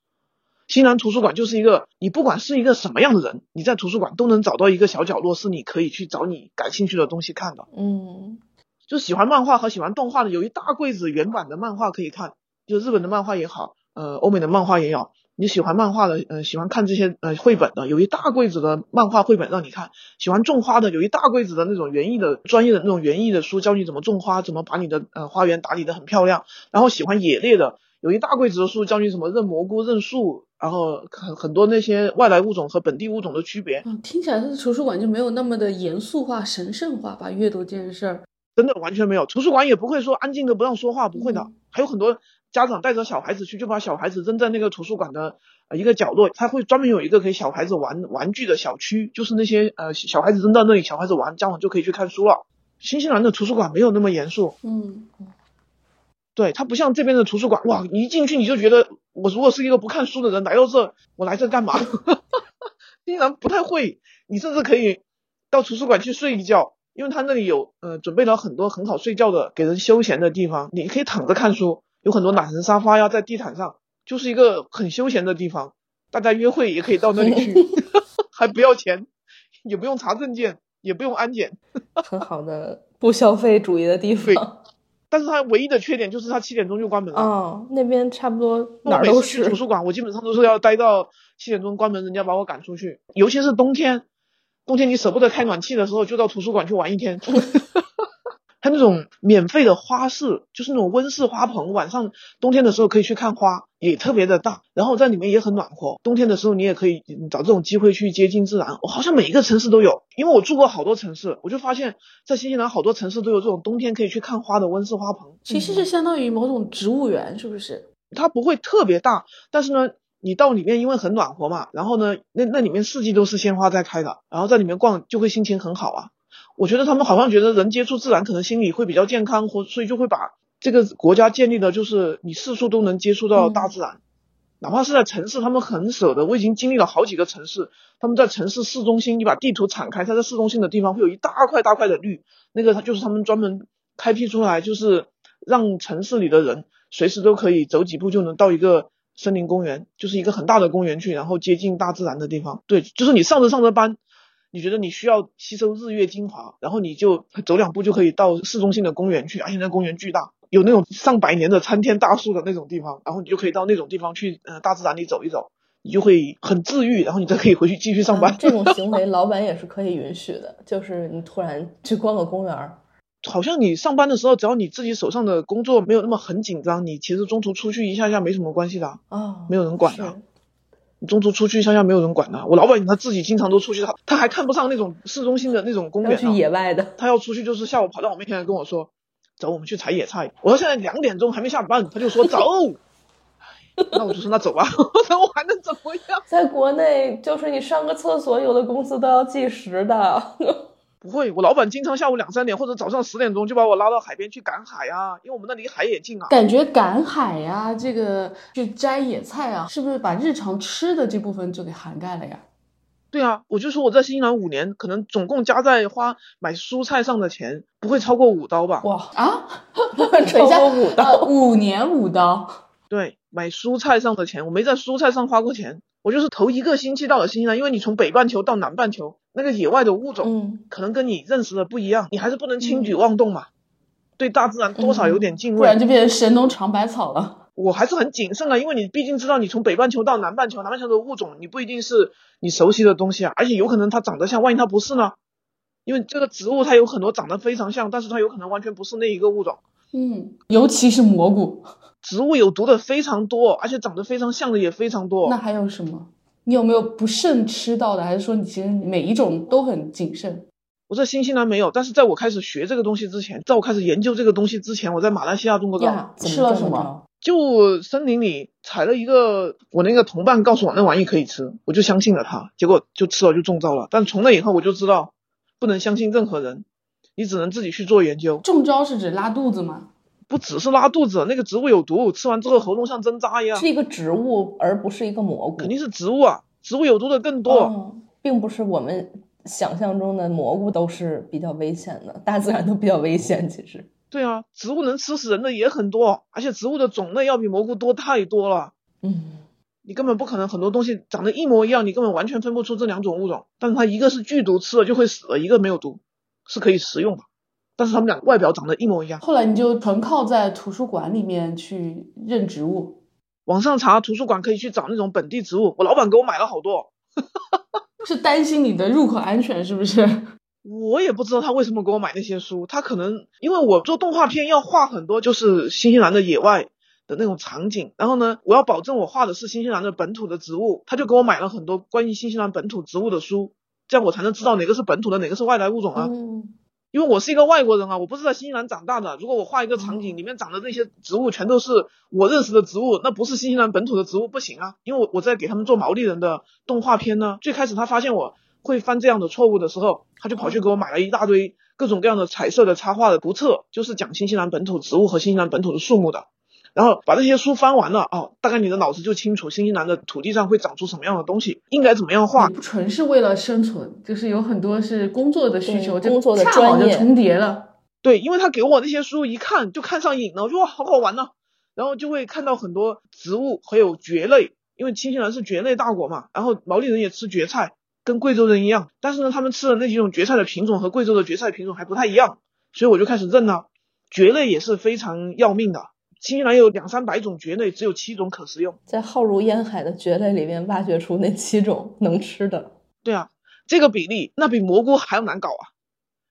新西兰图书馆就是一个，你不管是一个什么样的人，你在图书馆都能找到一个小角落，是你可以去找你感兴趣的东西看的。嗯就喜欢漫画和喜欢动画的，有一大柜子原版的漫画可以看，就日本的漫画也好，呃，欧美的漫画也有。你喜欢漫画的，呃，喜欢看这些呃绘本的，有一大柜子的漫画绘本让你看；喜欢种花的，有一大柜子的那种园艺的专业的那种园艺的书，教你怎么种花，怎么把你的呃花园打理得很漂亮。然后喜欢野猎的，有一大柜子的书教你怎么认蘑菇、认树，然后很很多那些外来物种和本地物种的区别。嗯，听起来这图书馆就没有那么的严肃化、神圣化吧？阅读这件事儿，真的完全没有，图书馆也不会说安静的不让说话，不会的。嗯还有很多家长带着小孩子去，就把小孩子扔在那个图书馆的呃一个角落，他会专门有一个给小孩子玩玩具的小区，就是那些呃小孩子扔到那里，小孩子玩，家长就可以去看书了。新西兰的图书馆没有那么严肃，嗯，对，它不像这边的图书馆，哇，你一进去你就觉得，我如果是一个不看书的人来到这，我来这干嘛？新西兰不太会，你甚至可以到图书馆去睡一觉，因为他那里有呃准备了很多很好睡觉的给人休闲的地方，你可以躺着看书，有很多懒人沙发呀，在地毯上，就是一个很休闲的地方，大家约会也可以到那里去，还不要钱，也不用查证件，也不用安检。很好的不消费主义的地对方。但是它唯一的缺点就是它七点钟就关门了。哦，那边差不多哪儿都是去图。书馆，我基本上都是要待到七点钟关门，人家把我赶出去。尤其是冬天，冬天你舍不得开暖气的时候，就到图书馆去玩一天。它那种免费的花市，就是那种温室花棚，晚上冬天的时候可以去看花，也特别的大，然后在里面也很暖和。冬天的时候你也可以嗯找这种机会去接近自然。我好像每一个城市都有，因为我住过好多城市，我就发现，在新西兰好多城市都有这种冬天可以去看花的温室花棚。其实是相当于某种植物园，是不是？它不会特别大，但是呢，你到里面因为很暖和嘛，然后呢，那那里面四季都是鲜花在开的，然后在里面逛就会心情很好啊。我觉得他们好像觉得人接触自然可能心理会比较健康，或所以就会把这个国家建立的就是你四处都能接触到大自然，哪怕是在城市，他们很舍得。我已经经历了好几个城市，他们在城市市中心，你把地图敞开，它在市中心的地方会有一大块大块的绿，那个它就是他们专门开辟出来，就是让城市里的人随时都可以走几步就能到一个森林公园，就是一个很大的公园去，然后接近大自然的地方。对，就是你上着上着班，你觉得你需要吸收日月精华，然后你就走两步就可以到市中心的公园去，而且那公园巨大，有那种上百年的参天大树的那种地方，然后你就可以到那种地方去，呃，大自然里走一走，你就会很治愈，然后你再可以回去继续上班。啊这种 行为，老板也是可以允许的。就是你突然去逛个公园儿，好像你上班的时候，只要你自己手上的工作没有那么很紧张，你其实中途出去一下下没什么关系的啊，哦，没有人管的是。你中途出去乡下下没有人管的。我老板他自己经常都出去，他他还看不上那种市中心的那种公要去园啊，野外的，他要出去就是下午跑到我面前来跟我说，走，我们去采野菜。我说现在两点钟还没下班，他就说走。那我就说那走吧，那我还能怎么样？在国内就是你上个厕所，有的公司都要计时的。不会，我老板经常下午两三点或者早上十点钟就把我拉到海边去赶海啊，因为我们那离海也近啊。感觉赶海呀、这个去摘野菜啊，是不是把日常吃的这部分就给涵盖了呀？对啊，我就说我在新西兰五年，可能总共加在花买蔬菜上的钱不会超过五刀吧？哇，啊，超过五呃刀，五年五刀，对，买蔬菜上的钱，我没在蔬菜上花过钱。我就是头一个星期到了新西兰，因为你从北半球到南半球，那个野外的物种嗯，可能跟你认识的不一样，你还是不能轻举妄动嘛。对大自然多少有点敬畏。不然就变成神农尝百草了。我还是很谨慎的，因为你毕竟知道，你从北半球到南半球，南半球的物种你不一定是你熟悉的东西啊，而且有可能它长得像，万一它不是呢？因为这个植物它有很多长得非常像，但是它有可能完全不是那一个物种。嗯，尤其是蘑菇。植物有毒的非常多，而且长得非常像的也非常多。那还有什么？你有没有不慎吃到的？还是说你其实每一种都很谨慎？我在新西兰没有，但是在我开始学这个东西之前，在我开始研究这个东西之前，我在马来西亚种过呀，吃了什么么就森林里采了一个，我那个同伴告诉我那玩意可以吃，我就相信了他，结果就吃了就中招了。但从那以后我就知道，不能相信任何人，你只能自己去做研究。中招是指拉肚子吗？不只是拉肚子，那个植物有毒，吃完之后喉咙像针扎一样是。一个植物，而不是一个蘑菇。肯定是植物啊，植物有毒的更多。哦，并不是我们想象中的蘑菇都是比较危险的，大自然都比较危险。其实，对啊，植物能吃死人的也很多，而且植物的种类要比蘑菇多太多了。嗯，你根本不可能很多东西长得一模一样，你根本完全分不出这两种物种。但是它一个是剧毒，吃了就会死了；一个没有毒，是可以食用的。但是他们俩外表长得一模一样。后来你就纯靠在图书馆里面去认植物，网上查图书馆可以去找那种本地植物，我老板给我买了好多，是担心你的入口安全是不是？我也不知道他为什么给我买那些书。他可能因为我做动画片要画很多就是新西兰的野外的那种场景，然后呢，我要保证我画的是新西兰的本土的植物，他就给我买了很多关于新西兰本土植物的书，这样我才能知道哪个是本土的，哪个是外来物种啊。嗯，因为我是一个外国人啊，我不是在新西兰长大的。如果我画一个场景，里面长的那些植物全都是我认识的植物，那不是新西兰本土的植物不行啊。因为我我在给他们做毛利人的动画片呢。最开始他发现我会犯这样的错误的时候，他就跑去给我买了一大堆各种各样的彩色的插画的图册，就是讲新西兰本土植物和新西兰本土的树木的。然后把这些书翻完了哦，大概你的脑子就清楚新西兰的土地上会长出什么样的东西，应该怎么样画。不纯是为了生存，就是有很多是工作的需求，工作的专业重叠了。对，因为他给我那些书一看就看上瘾了，我说哇好好玩呢、然后就会看到很多植物还有蕨类，因为新西兰是蕨类大国嘛，然后毛利人也吃蕨菜，跟贵州人一样，但是呢，他们吃的那几种蕨菜的品种和贵州的蕨菜品种还不太一样，所以我就开始认了，蕨类也是非常要命的。新西兰有两三百种蕨类，只有七种可食用。在浩如烟海的蕨类里面挖掘出那七种能吃的。对啊，这个比例那比蘑菇还要难搞啊！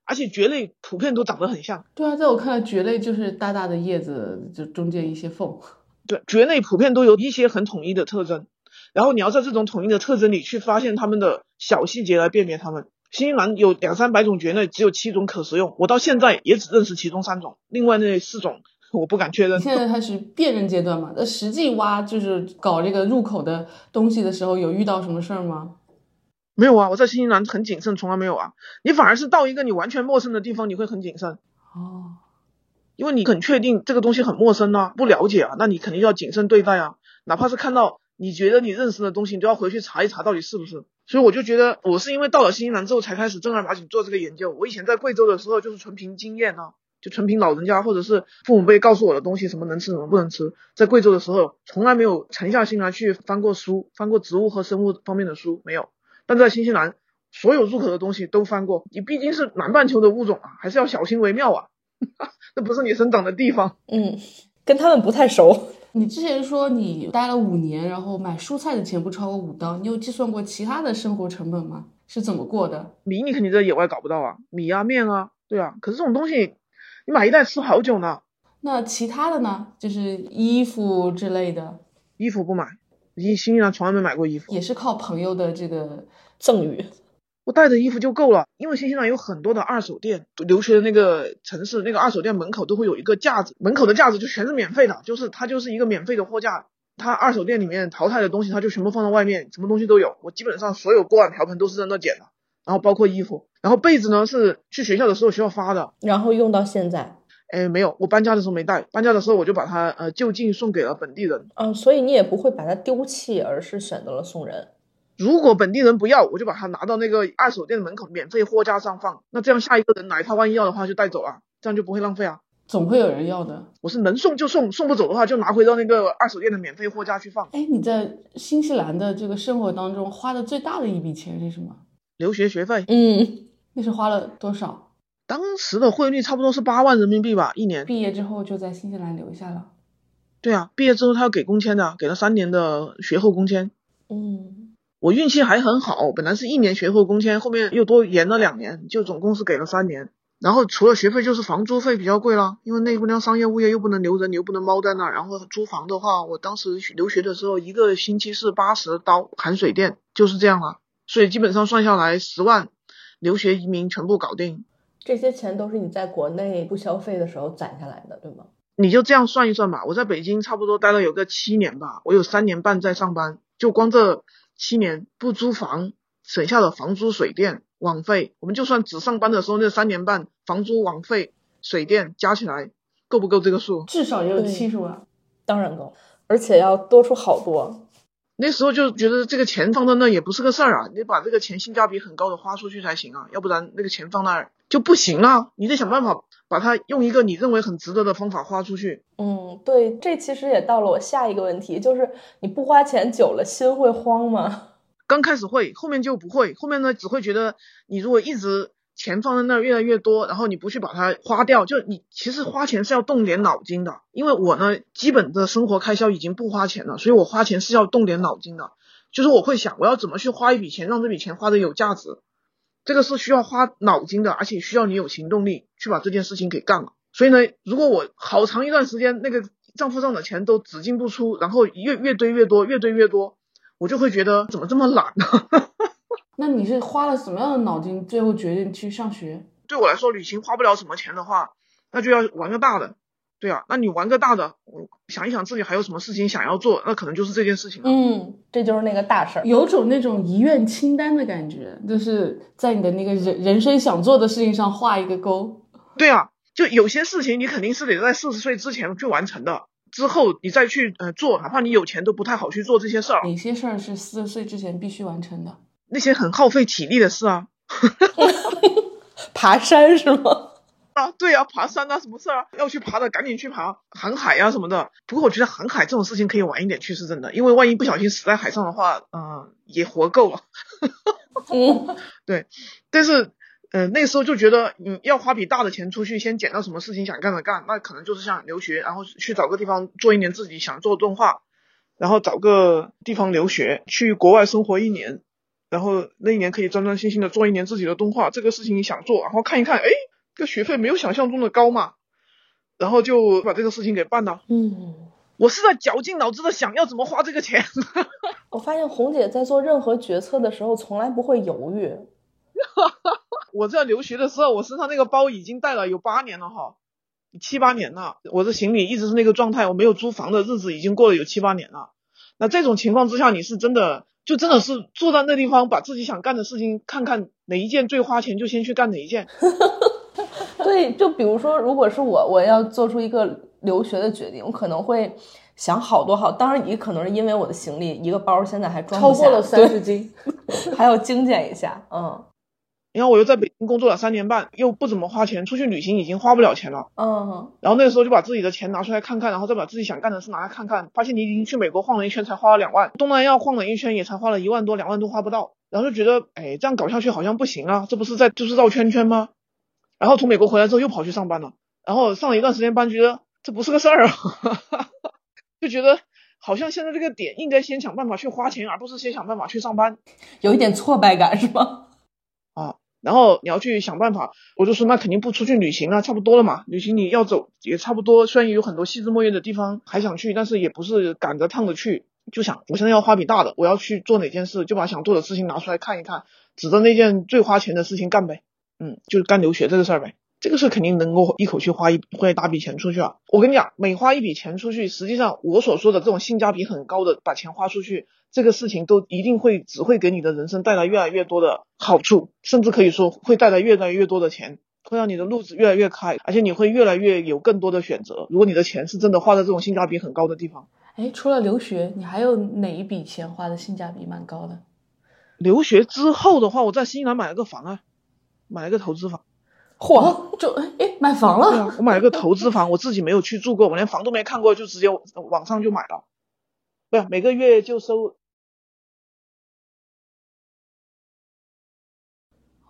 而且蕨类普遍都长得很像，对啊，在我看来，蕨类就是大大的叶子，就中间一些缝。对，蕨类普遍都有一些很统一的特征，然后你要在这种统一的特征里去发现它们的小细节来辨别它们。新西兰有两三百种蕨类，只有七种可食用，我到现在也只认识其中三种，另外那四种我不敢确认。现在开始辨认阶段嘛？那实际挖就是搞这个入口的东西的时候，有遇到什么事儿吗？没有啊，我在新西兰很谨慎，从来没有啊。你反而是到一个你完全陌生的地方，你会很谨慎，哦，因为你很确定这个东西很陌生啊，不了解啊，那你肯定要谨慎对待啊。哪怕是看到你觉得你认识的东西，你都要回去查一查到底是不是。所以我就觉得，我是因为到了新西兰之后才开始正儿八经做这个研究。我以前在贵州的时候就是纯凭经验啊，就纯凭老人家或者是父母辈告诉我的东西，什么能吃什么不能吃。在贵州的时候，从来没有沉下心来去翻过书，翻过植物和生物方面的书，没有。但在新西兰，所有入口的东西都翻过。你毕竟是南半球的物种啊，还是要小心为妙啊。那不是你生长的地方。嗯，跟他们不太熟。你之前说你待了五年，然后买蔬菜的钱不超过五刀，你有计算过其他的生活成本吗？是怎么过的？米你肯定在野外搞不到啊，米啊面啊，对啊。可是这种东西，你买一袋吃好久呢。那其他的呢？就是衣服之类的，衣服不买，新新西兰从来没买过衣服。也是靠朋友的这个赠与，我带着衣服就够了，因为新西兰有很多的二手店，留学的那个城市，那个二手店门口都会有一个架子，门口的架子就全是免费的，就是它就是一个免费的货架。它二手店里面淘汰的东西，它就全部放到外面，什么东西都有。我基本上所有锅碗瓢盆都是在那捡的，然后包括衣服，然后被子呢是去学校的时候学校发的，然后用到现在。哎没有，我搬家的时候没带，搬家的时候我就把它呃就近送给了本地人。嗯，所以你也不会把它丢弃，而是选择了送人。如果本地人不要，我就把它拿到那个二手店门口免费货架上放。那这样下一个人来，他万一要的话就带走了，这样就不会浪费啊。总会有人要的。我是能送就送，送不走的话就拿回到那个二手店的免费货架去放。哎，你在新西兰的这个生活当中花的最大的一笔钱是什么？留学学费，嗯，那是花了多少？当时的汇率差不多是八万人民币吧，一年。毕业之后就在新西兰留下了。对啊，毕业之后他要给工签的，给了三年的学后工签。嗯，我运气还很好，本来是一年学后工签，后面又多延了两年，就总共是给了三年。然后除了学费就是房租费比较贵啦，因为那姑娘商业物业又不能留人，你又不能猫在那儿。然后租房的话，我当时留学的时候一个星期是八十刀含水电，就是这样了。所以基本上算下来十万，留学移民全部搞定。这些钱都是你在国内不消费的时候攒下来的，对吗？你就这样算一算吧，我在北京差不多待了有个七年吧，我有三年半在上班，就光这七年不租房省下的房租、水电、网费，我们就算只上班的时候那三年半，房租、网费、水电加起来够不够这个数？至少也有七十万。当然够，而且要多出好多。那时候就觉得这个钱放在那也不是个事儿啊，你把这个钱性价比很高的花出去才行啊，要不然那个钱放那儿就不行啊，你得想办法把它用一个你认为很值得的方法花出去。嗯，对，这其实也到了我下一个问题，就是你不花钱久了，心会慌吗？刚开始会，后面就不会，后面呢只会觉得你如果一直钱放在那儿越来越多，然后你不去把它花掉，就你其实花钱是要动点脑筋的。因为我呢基本的生活开销已经不花钱了，所以我花钱是要动点脑筋的。就是我会想我要怎么去花一笔钱，让这笔钱花的有价值，这个是需要花脑筋的，而且需要你有行动力去把这件事情给干了。所以呢，如果我好长一段时间那个账户上的钱都只进不出，然后越越堆越多，越堆越多，我就会觉得怎么这么懒呢？那你是花了什么样的脑筋，最后决定去上学？对我来说，旅行花不了什么钱的话，那就要玩个大的。对啊，那你玩个大的，我想一想自己还有什么事情想要做，那可能就是这件事情了。嗯，这就是那个大事儿。有种那种遗愿清单的感觉，就是在你的那个人人生想做的事情上画一个勾。对啊，就有些事情你肯定是得在四十岁之前去完成的，之后你再去呃做，哪怕你有钱都不太好去做这些事儿，哪些事儿是四十岁之前必须完成的？那些很耗费体力的事啊。爬山是吗？啊，对啊，爬山啊，什么事儿啊？要去爬的赶紧去爬，航海呀、什么的。不过我觉得航海这种事情可以晚一点去是真的，因为万一不小心死在海上的话，嗯、也活够了。嗯，但是，呃，那时候就觉得嗯要花笔大的钱出去，先捡到什么事情想干的干，那可能就是像留学，然后去找个地方做一年自己想做的动画，然后找个地方留学，去国外生活一年，然后那一年可以专专心心的做一年自己的动画，这个事情你想做，然后看一看，哎，这个学费没有想象中的高嘛，然后就把这个事情给办了。嗯，我是在绞尽脑汁的想要怎么花这个钱。我发现红姐在做任何决策的时候，从来不会犹豫。我在留学的时候，我身上那个包已经带了有八年了哈，七八年了。我的行李一直是那个状态，我没有租房的日子已经过了有七八年了。那这种情况之下，你是真的就真的是坐在那地方，把自己想干的事情看看哪一件最花钱，就先去干哪一件。对，就比如说，如果是我，我要做出一个留学的决定，我可能会想好多好，当然也可能是因为我的行李一个包现在还装不下超过了三对十斤，还要精简一下。嗯然后我又在北京工作了三年半，又不怎么花钱，出去旅行已经花不了钱了。嗯，然后那个时候就把自己的钱拿出来看看，然后再把自己想干的事拿来看看，发现你已经去美国晃了一圈才花了两万，东南亚晃了一圈也才花了一万多，两万多花不到，然后就觉得，哎，这样搞下去好像不行啊，这不是在就是绕圈圈吗？然后从美国回来之后又跑去上班了，然后上了一段时间班，觉得这不是个事儿啊，就觉得好像现在这个点应该先想办法去花钱，而不是先想办法去上班。有一点挫败感是吗？然后你要去想办法，我就说那肯定不出去旅行啊，差不多了嘛。旅行你要走也差不多，虽然有很多细枝末叶的地方还想去，但是也不是赶着趟着去，就想我现在要花笔大的，我要去做哪件事，就把想做的事情拿出来看一看，指着那件最花钱的事情干呗。嗯，就是干留学这个事儿呗。这个是肯定能够一口气花一花一大笔钱出去啊！我跟你讲，每花一笔钱出去，实际上我所说的这种性价比很高的把钱花出去，这个事情都一定会只会给你的人生带来越来越多的好处，甚至可以说会带来越来越多的钱，会让你的路子越来越开，而且你会越来越有更多的选择。如果你的钱是真的花在这种性价比很高的地方，哎，除了留学，你还有哪一笔钱花的性价比蛮高的？留学之后的话，我在新西兰买了个房啊，买了个投资房。嚯，就哎买房了，对啊，我买了个投资房，我自己没有去住过，我连房都没看过，就直接网上就买了。不是每个月就收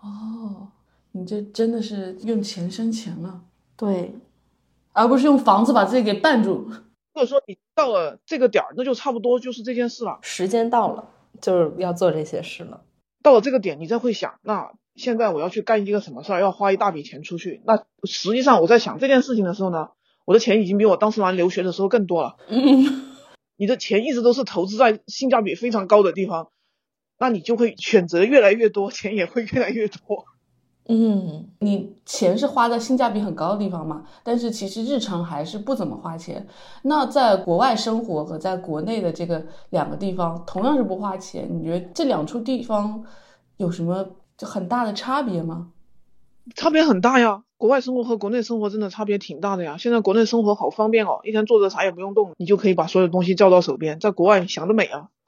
哦，你这真的是用钱生钱了，对，而不是用房子把自己给绊住。或者说你到了这个点儿，那就差不多就是这件事了。时间到了，就是要做这些事了。到了这个点，你再会想，那现在我要去干一个什么事儿，要花一大笔钱出去。那实际上我在想这件事情的时候呢，我的钱已经比我当时玩留学的时候更多了。嗯，你的钱一直都是投资在性价比非常高的地方，那你就会选择越来越多，钱也会越来越多。嗯，你钱是花在性价比很高的地方嘛，但是其实日常还是不怎么花钱。那在国外生活和在国内的这个两个地方同样是不花钱，你觉得这两处地方有什么很大的差别吗？差别很大呀，国外生活和国内生活真的差别挺大的呀。现在国内生活好方便哦，一天坐着啥也不用动，你就可以把所有东西叫到手边。在国外想得美啊！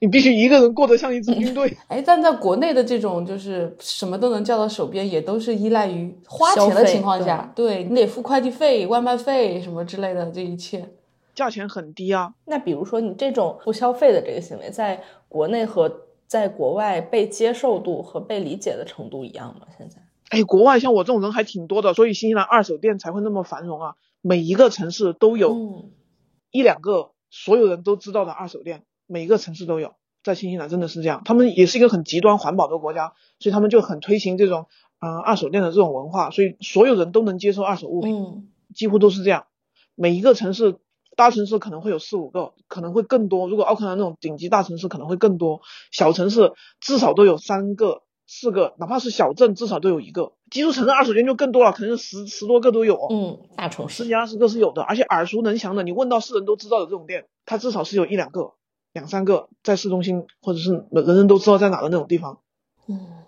你必须一个人过得像一支军队。哎，但在国内的这种就是什么都能叫到手边，也都是依赖于花钱的情况下，对你得付快递费、外卖费什么之类的，这一切价钱很低啊。那比如说你这种不消费的这个行为，在国内和在国外被接受度和被理解的程度一样吗？现在？哎，国外像我这种人还挺多的，所以新西兰二手店才会那么繁荣啊。每一个城市都有一两个所有人都知道的二手店。每一个城市都有，在新西兰真的是这样，他们也是一个很极端环保的国家，所以他们就很推行这种啊二手店的这种文化，所以所有人都能接受二手物品，几乎都是这样。每一个城市，大城市可能会有四五个，可能会更多。如果奥克兰那种顶级大城市可能会更多，小城市至少都有三个、四个，哪怕是小镇至少都有一个。基础城市二手店就更多了，可能十十多个都有。嗯，大城市十几二十个是有的，而且耳熟能详的，你问到是人都知道的这种店，它至少是有一两个。两三个在市中心，或者是人人都知道在哪的那种地方，嗯，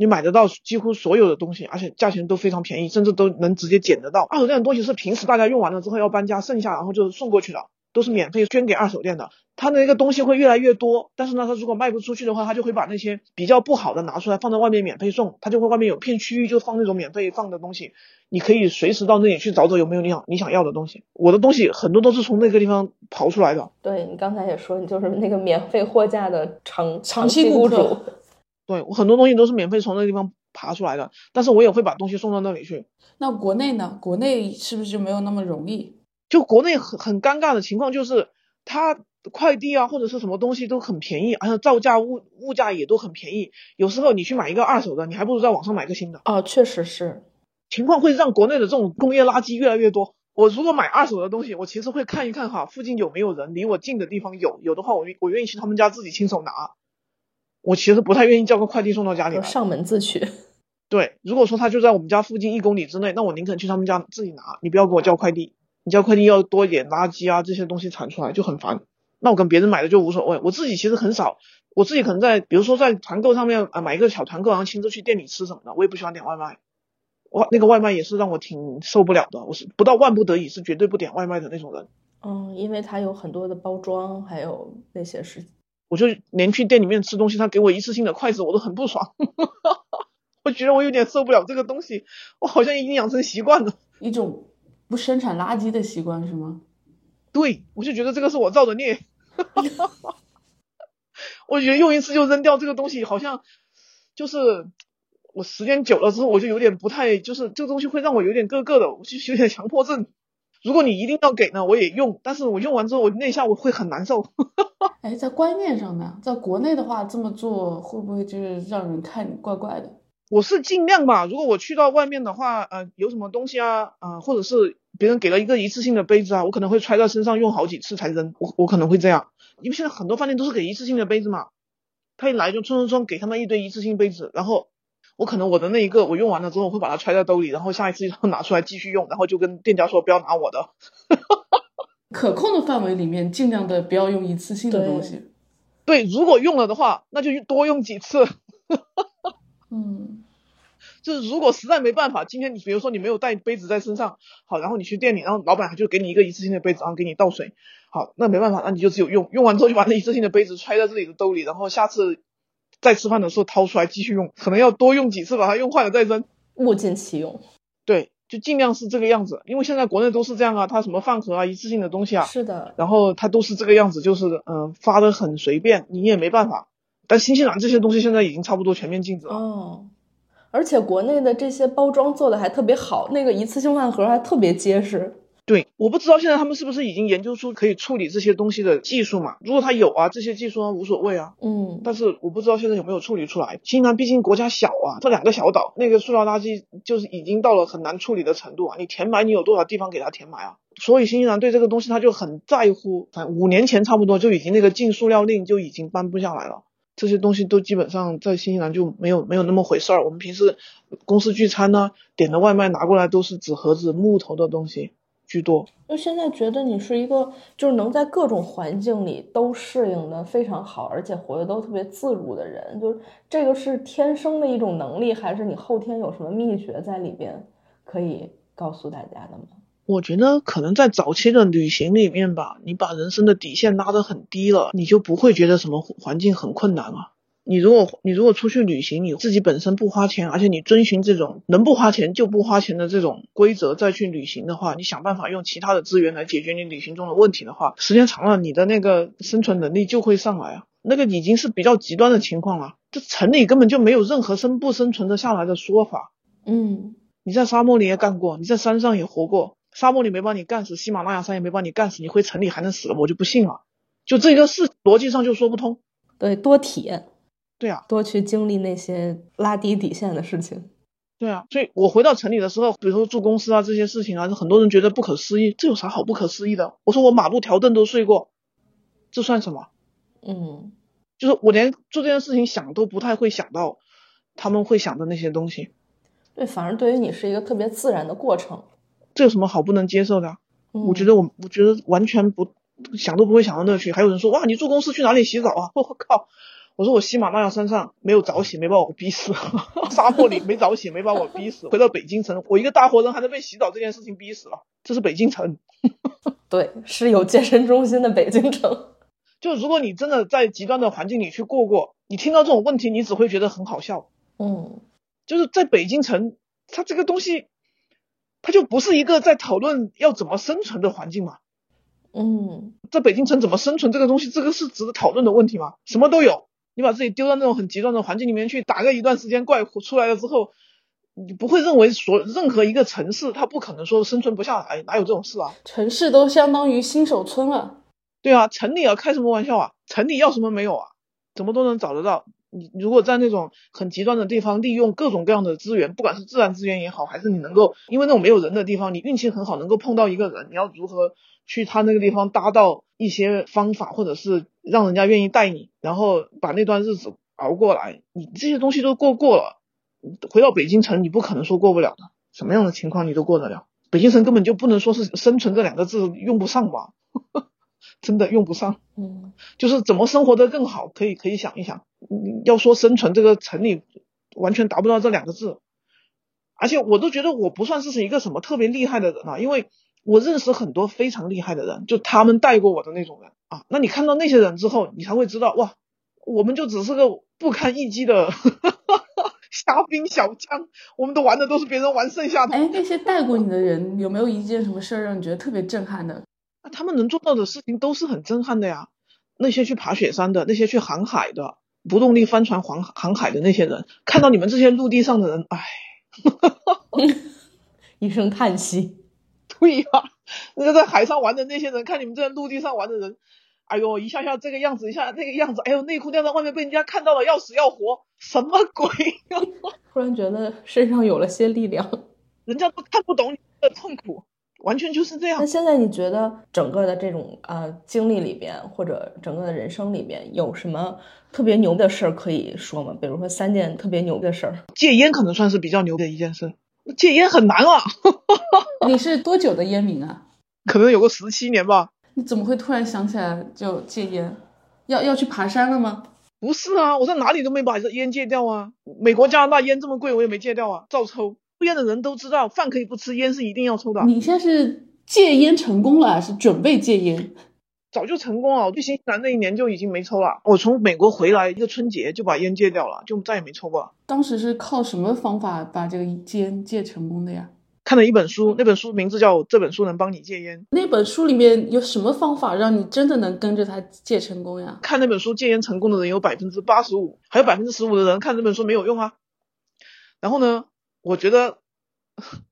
你买得到几乎所有的东西，而且价钱都非常便宜，甚至都能直接捡得到。二手店的东西是平时大家用完了之后要搬家，剩下然后就送过去的，都是免费捐给二手店的。他的那个东西会越来越多，但是呢，他如果卖不出去的话，他就会把那些比较不好的拿出来放在外面免费送，他就会外面有片区域就放那种免费放的东西，你可以随时到那里去找找有没有你想你想要的东西。我的东西很多都是从那个地方刨出来的。对你刚才也说，你就是那个免费货架的长长期雇主。对我很多东西都是免费从那个地方爬出来的，但是我也会把东西送到那里去。那国内呢？国内是不是就没有那么容易？就国内很很尴尬的情况就是，它快递啊或者是什么东西都很便宜，而且造价物物价也都很便宜。有时候你去买一个二手的，你还不如在网上买个新的。哦，确实是，情况会让国内的这种工业垃圾越来越多。我如果买二手的东西，我其实会看一看哈，附近有没有人，离我近的地方有，有的话我我愿意去他们家自己亲手拿。我其实不太愿意叫个快递送到家里来，上门自取。对，如果说他就在我们家附近一公里之内，那我宁肯去他们家自己拿，你不要给我叫快递，你叫快递要多一点垃圾啊这些东西产出来就很烦。那我跟别人买的就无所谓，我自己其实很少，我自己可能在比如说在团购上面啊买一个小团购，然后亲自去店里吃什么的，我也不喜欢点外卖，我那个外卖也是让我挺受不了的，我是不到万不得已是绝对不点外卖的那种人。嗯，因为它有很多的包装，还有那些事情。我就连去店里面吃东西，他给我一次性的筷子，我都很不爽。我觉得我有点受不了这个东西，我好像已经养成习惯了，一种不生产垃圾的习惯是吗？对，我就觉得这个是我造的孽。我觉得用一次就扔掉这个东西，好像就是我时间久了之后，我就有点不太，就是这个东西会让我有点咯咯的，我就有点强迫症。如果你一定要给呢，我也用，但是我用完之后，我那一下我会很难受。哎，在观念上呢，在国内的话，这么做会不会就是让人看你怪怪的？我是尽量吧。如果我去到外面的话，呃，有什么东西啊，啊，或者是别人给了一个一次性的杯子啊，我可能会揣在身上用好几次才扔。我我可能会这样，因为现在很多饭店都是给一次性的杯子嘛，他一来就冲冲冲给他们一堆一次性杯子，然后。我可能我的那一个我用完了之后，我会把它揣在兜里，然后下一次就拿出来继续用，然后就跟店家说不要拿我的。可控的范围里面，尽量的不要用一次性的东西。对，如果用了的话，那就多用几次。嗯，就是如果实在没办法，今天你比如说你没有带杯子在身上，好，然后你去店里，然后老板就给你一个一次性的杯子，然后给你倒水，好，那没办法，那你就只有用，用完之后就把那一次性的杯子揣在自己的兜里，然后下次。在吃饭的时候掏出来继续用，可能要多用几次，把它用坏了再扔，物尽其用。对，就尽量是这个样子，因为现在国内都是这样啊，它什么饭盒啊、一次性的东西啊，是的，然后它都是这个样子，就是嗯发的很随便，你也没办法。但新西兰这些东西现在已经差不多全面禁止了。哦，而且国内的这些包装做的还特别好，那个一次性饭盒还特别结实。对，我不知道现在他们是不是已经研究出可以处理这些东西的技术嘛？如果他有啊，这些技术无所谓啊。嗯，但是我不知道现在有没有处理出来。新西兰毕竟国家小啊，这两个小岛，那个塑料垃圾就是已经到了很难处理的程度啊。你填埋，你有多少地方给它填埋啊？所以新西兰对这个东西他就很在乎。反正五年前差不多就已经那个禁塑料令就已经颁布下来了。这些东西都基本上在新西兰就没有没有那么回事儿。我们平时公司聚餐呢，点的外卖拿过来都是纸盒子、木头的东西居多。就现在觉得你是一个就是能在各种环境里都适应的非常好，而且活得都特别自如的人，就是这个是天生的一种能力，还是你后天有什么秘诀在里边可以告诉大家的吗？我觉得可能在早期的旅行里面吧，你把人生的底线拉得很低了，你就不会觉得什么环境很困难了。你如果你如果出去旅行，你自己本身不花钱，而且你遵循这种能不花钱就不花钱的这种规则再去旅行的话，你想办法用其他的资源来解决你旅行中的问题的话，时间长了，你的那个生存能力就会上来啊。那个已经是比较极端的情况了，这城里根本就没有任何生不生存的下来的说法。嗯，你在沙漠里也干过，你在山上也活过。沙漠里没把你干死，喜马拉雅山也没把你干死，你回城里还能死了？我就不信了。就这个事逻辑上就说不通。对，多体验。对啊，多去经历那些拉低底线的事情。对啊，所以我回到城里的时候，比如说住公司啊这些事情啊，很多人觉得不可思议。这有啥好不可思议的？我说我马路条凳都睡过，这算什么？嗯，就是我连做这件事情想都不太会想到他们会想的那些东西。对，反而对于你是一个特别自然的过程。这有什么好不能接受的？我觉得我我觉得完全不想都不会想到那去。还有人说哇，你住公司去哪里洗澡啊？我靠！我说我喜马拉雅山上没有早起，没把我逼死；沙漠里没早起，没把我逼死。回到北京城，我一个大活人还能被洗澡这件事情逼死了。这是北京城，对，是有健身中心的北京城。就如果你真的在极端的环境里去过过，你听到这种问题，你只会觉得很好笑。嗯，就是在北京城，它这个东西。它就不是一个在讨论要怎么生存的环境嘛？嗯，在北京城怎么生存这个东西，这个是值得讨论的问题吗？什么都有，你把自己丢到那种很极端的环境里面去，打个一段时间怪出来了之后，你不会认为所任何一个城市它不可能说生存不下来，哪有这种事啊？城市都相当于新手村了。对啊，城里啊，开什么玩笑啊？城里要什么没有啊？怎么都能找得到。你如果在那种很极端的地方，利用各种各样的资源，不管是自然资源也好，还是你能够因为那种没有人的地方，你运气很好能够碰到一个人，你要如何去他那个地方搭到一些方法，或者是让人家愿意带你，然后把那段日子熬过来，你这些东西都过过了，回到北京城，你不可能说过不了的，什么样的情况你都过得了。北京城根本就不能说是生存这两个字用不上吧。真的用不上，嗯，就是怎么生活的更好，可以可以想一想。要说生存这个城里，完全达不到这两个字。而且我都觉得我不算是是一个什么特别厉害的人啊，因为我认识很多非常厉害的人，就他们带过我的那种人啊。那你看到那些人之后，你才会知道哇，我们就只是个不堪一击的 虾兵小将，我们都玩的都是别人玩剩下的。哎，那些带过你的人有没有一件什么事儿让你觉得特别震撼的？那 他们能做到的事情都是很震撼的呀。那些去爬雪山的，那些去航海的，不动力帆船航航海的那些人，看到你们这些陆地上的人，唉，一声叹息。对呀，那个在海上玩的那些人，看你们这些陆地上玩的人，哎呦，一下下这个样子，一下那个样子，哎呦，内裤掉在外面被人家看到了，要死要活，什么鬼呀？突然觉得身上有了些力量，人家都看不懂你的痛苦。完全就是这样。那现在你觉得整个的这种呃经历里边，或者整个的人生里边，有什么特别牛的事儿可以说吗？比如说三件特别牛的事儿。戒烟可能算是比较牛的一件事。戒烟很难啊。你是多久的烟民啊？可能有个十七年吧。你怎么会突然想起来就戒烟？要要去爬山了吗？不是啊，我在哪里都没把这烟戒掉啊。美国、加拿大烟这么贵，我也没戒掉啊，照抽。抽烟的人都知道，饭可以不吃，烟是一定要抽的。你现在是戒烟成功了，还是准备戒烟？早就成功了，我去新西兰那一年就已经没抽了。我从美国回来一个春节就把烟戒掉了，就再也没抽过。当时是靠什么方法把这个烟戒成功的呀？看了一本书，那本书名字叫《这本书能帮你戒烟》。那本书里面有什么方法让你真的能跟着他戒成功呀？看那本书戒烟成功的人有百分之八十五，还有百分之十五的人看这本书没有用啊。然后呢？我觉得，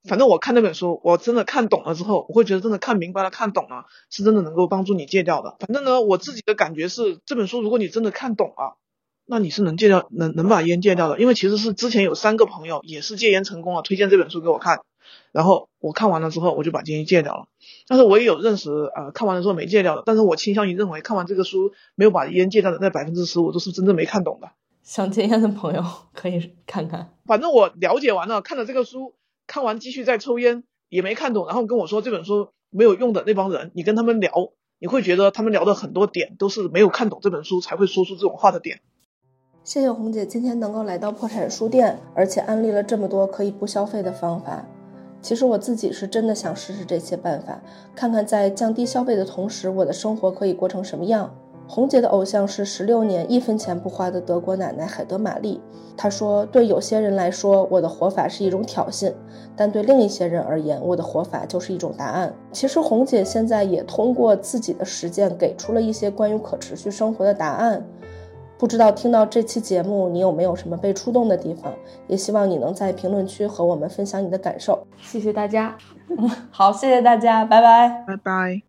反正我看那本书，我真的看懂了之后，我会觉得真的看明白了、看懂了，是真的能够帮助你戒掉的。反正呢，我自己的感觉是，这本书如果你真的看懂了，那你是能戒掉、能能把烟戒掉的。因为其实是之前有三个朋友也是戒烟成功了，推荐这本书给我看，然后我看完了之后，我就把监狱戒掉了。但是我也有认识啊，看完了之后没戒掉的。但是我倾向于认为，看完这个书没有把烟戒掉的那百分之十五，都是真正没看懂的。想戒烟的朋友可以看看。反正我了解完了，看了这个书，看完继续再抽烟也没看懂，然后跟我说这本书没有用的那帮人，你跟他们聊，你会觉得他们聊的很多点都是没有看懂这本书才会说出这种话的点。谢谢红姐今天能够来到破产书店，而且安利了这么多可以不消费的方法。其实我自己是真的想试试这些办法，看看在降低消费的同时，我的生活可以过成什么样。红姐的偶像是十六年一分钱不花的德国奶奶海德玛丽。她说：“对有些人来说，我的活法是一种挑衅；但对另一些人而言，我的活法就是一种答案。”其实红姐现在也通过自己的实践，给出了一些关于可持续生活的答案。不知道听到这期节目，你有没有什么被触动的地方？也希望你能在评论区和我们分享你的感受。谢谢大家，好，谢谢大家，拜拜，拜拜。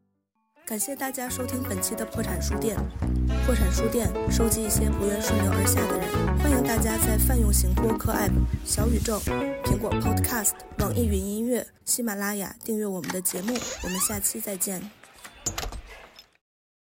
感谢大家收听本期的破产书店。破产书店收集一些不愿顺流而下的人，欢迎大家在泛用型播客 App、小宇宙、苹果 Podcast、网易云音乐、喜马拉雅订阅我们的节目。我们下期再见。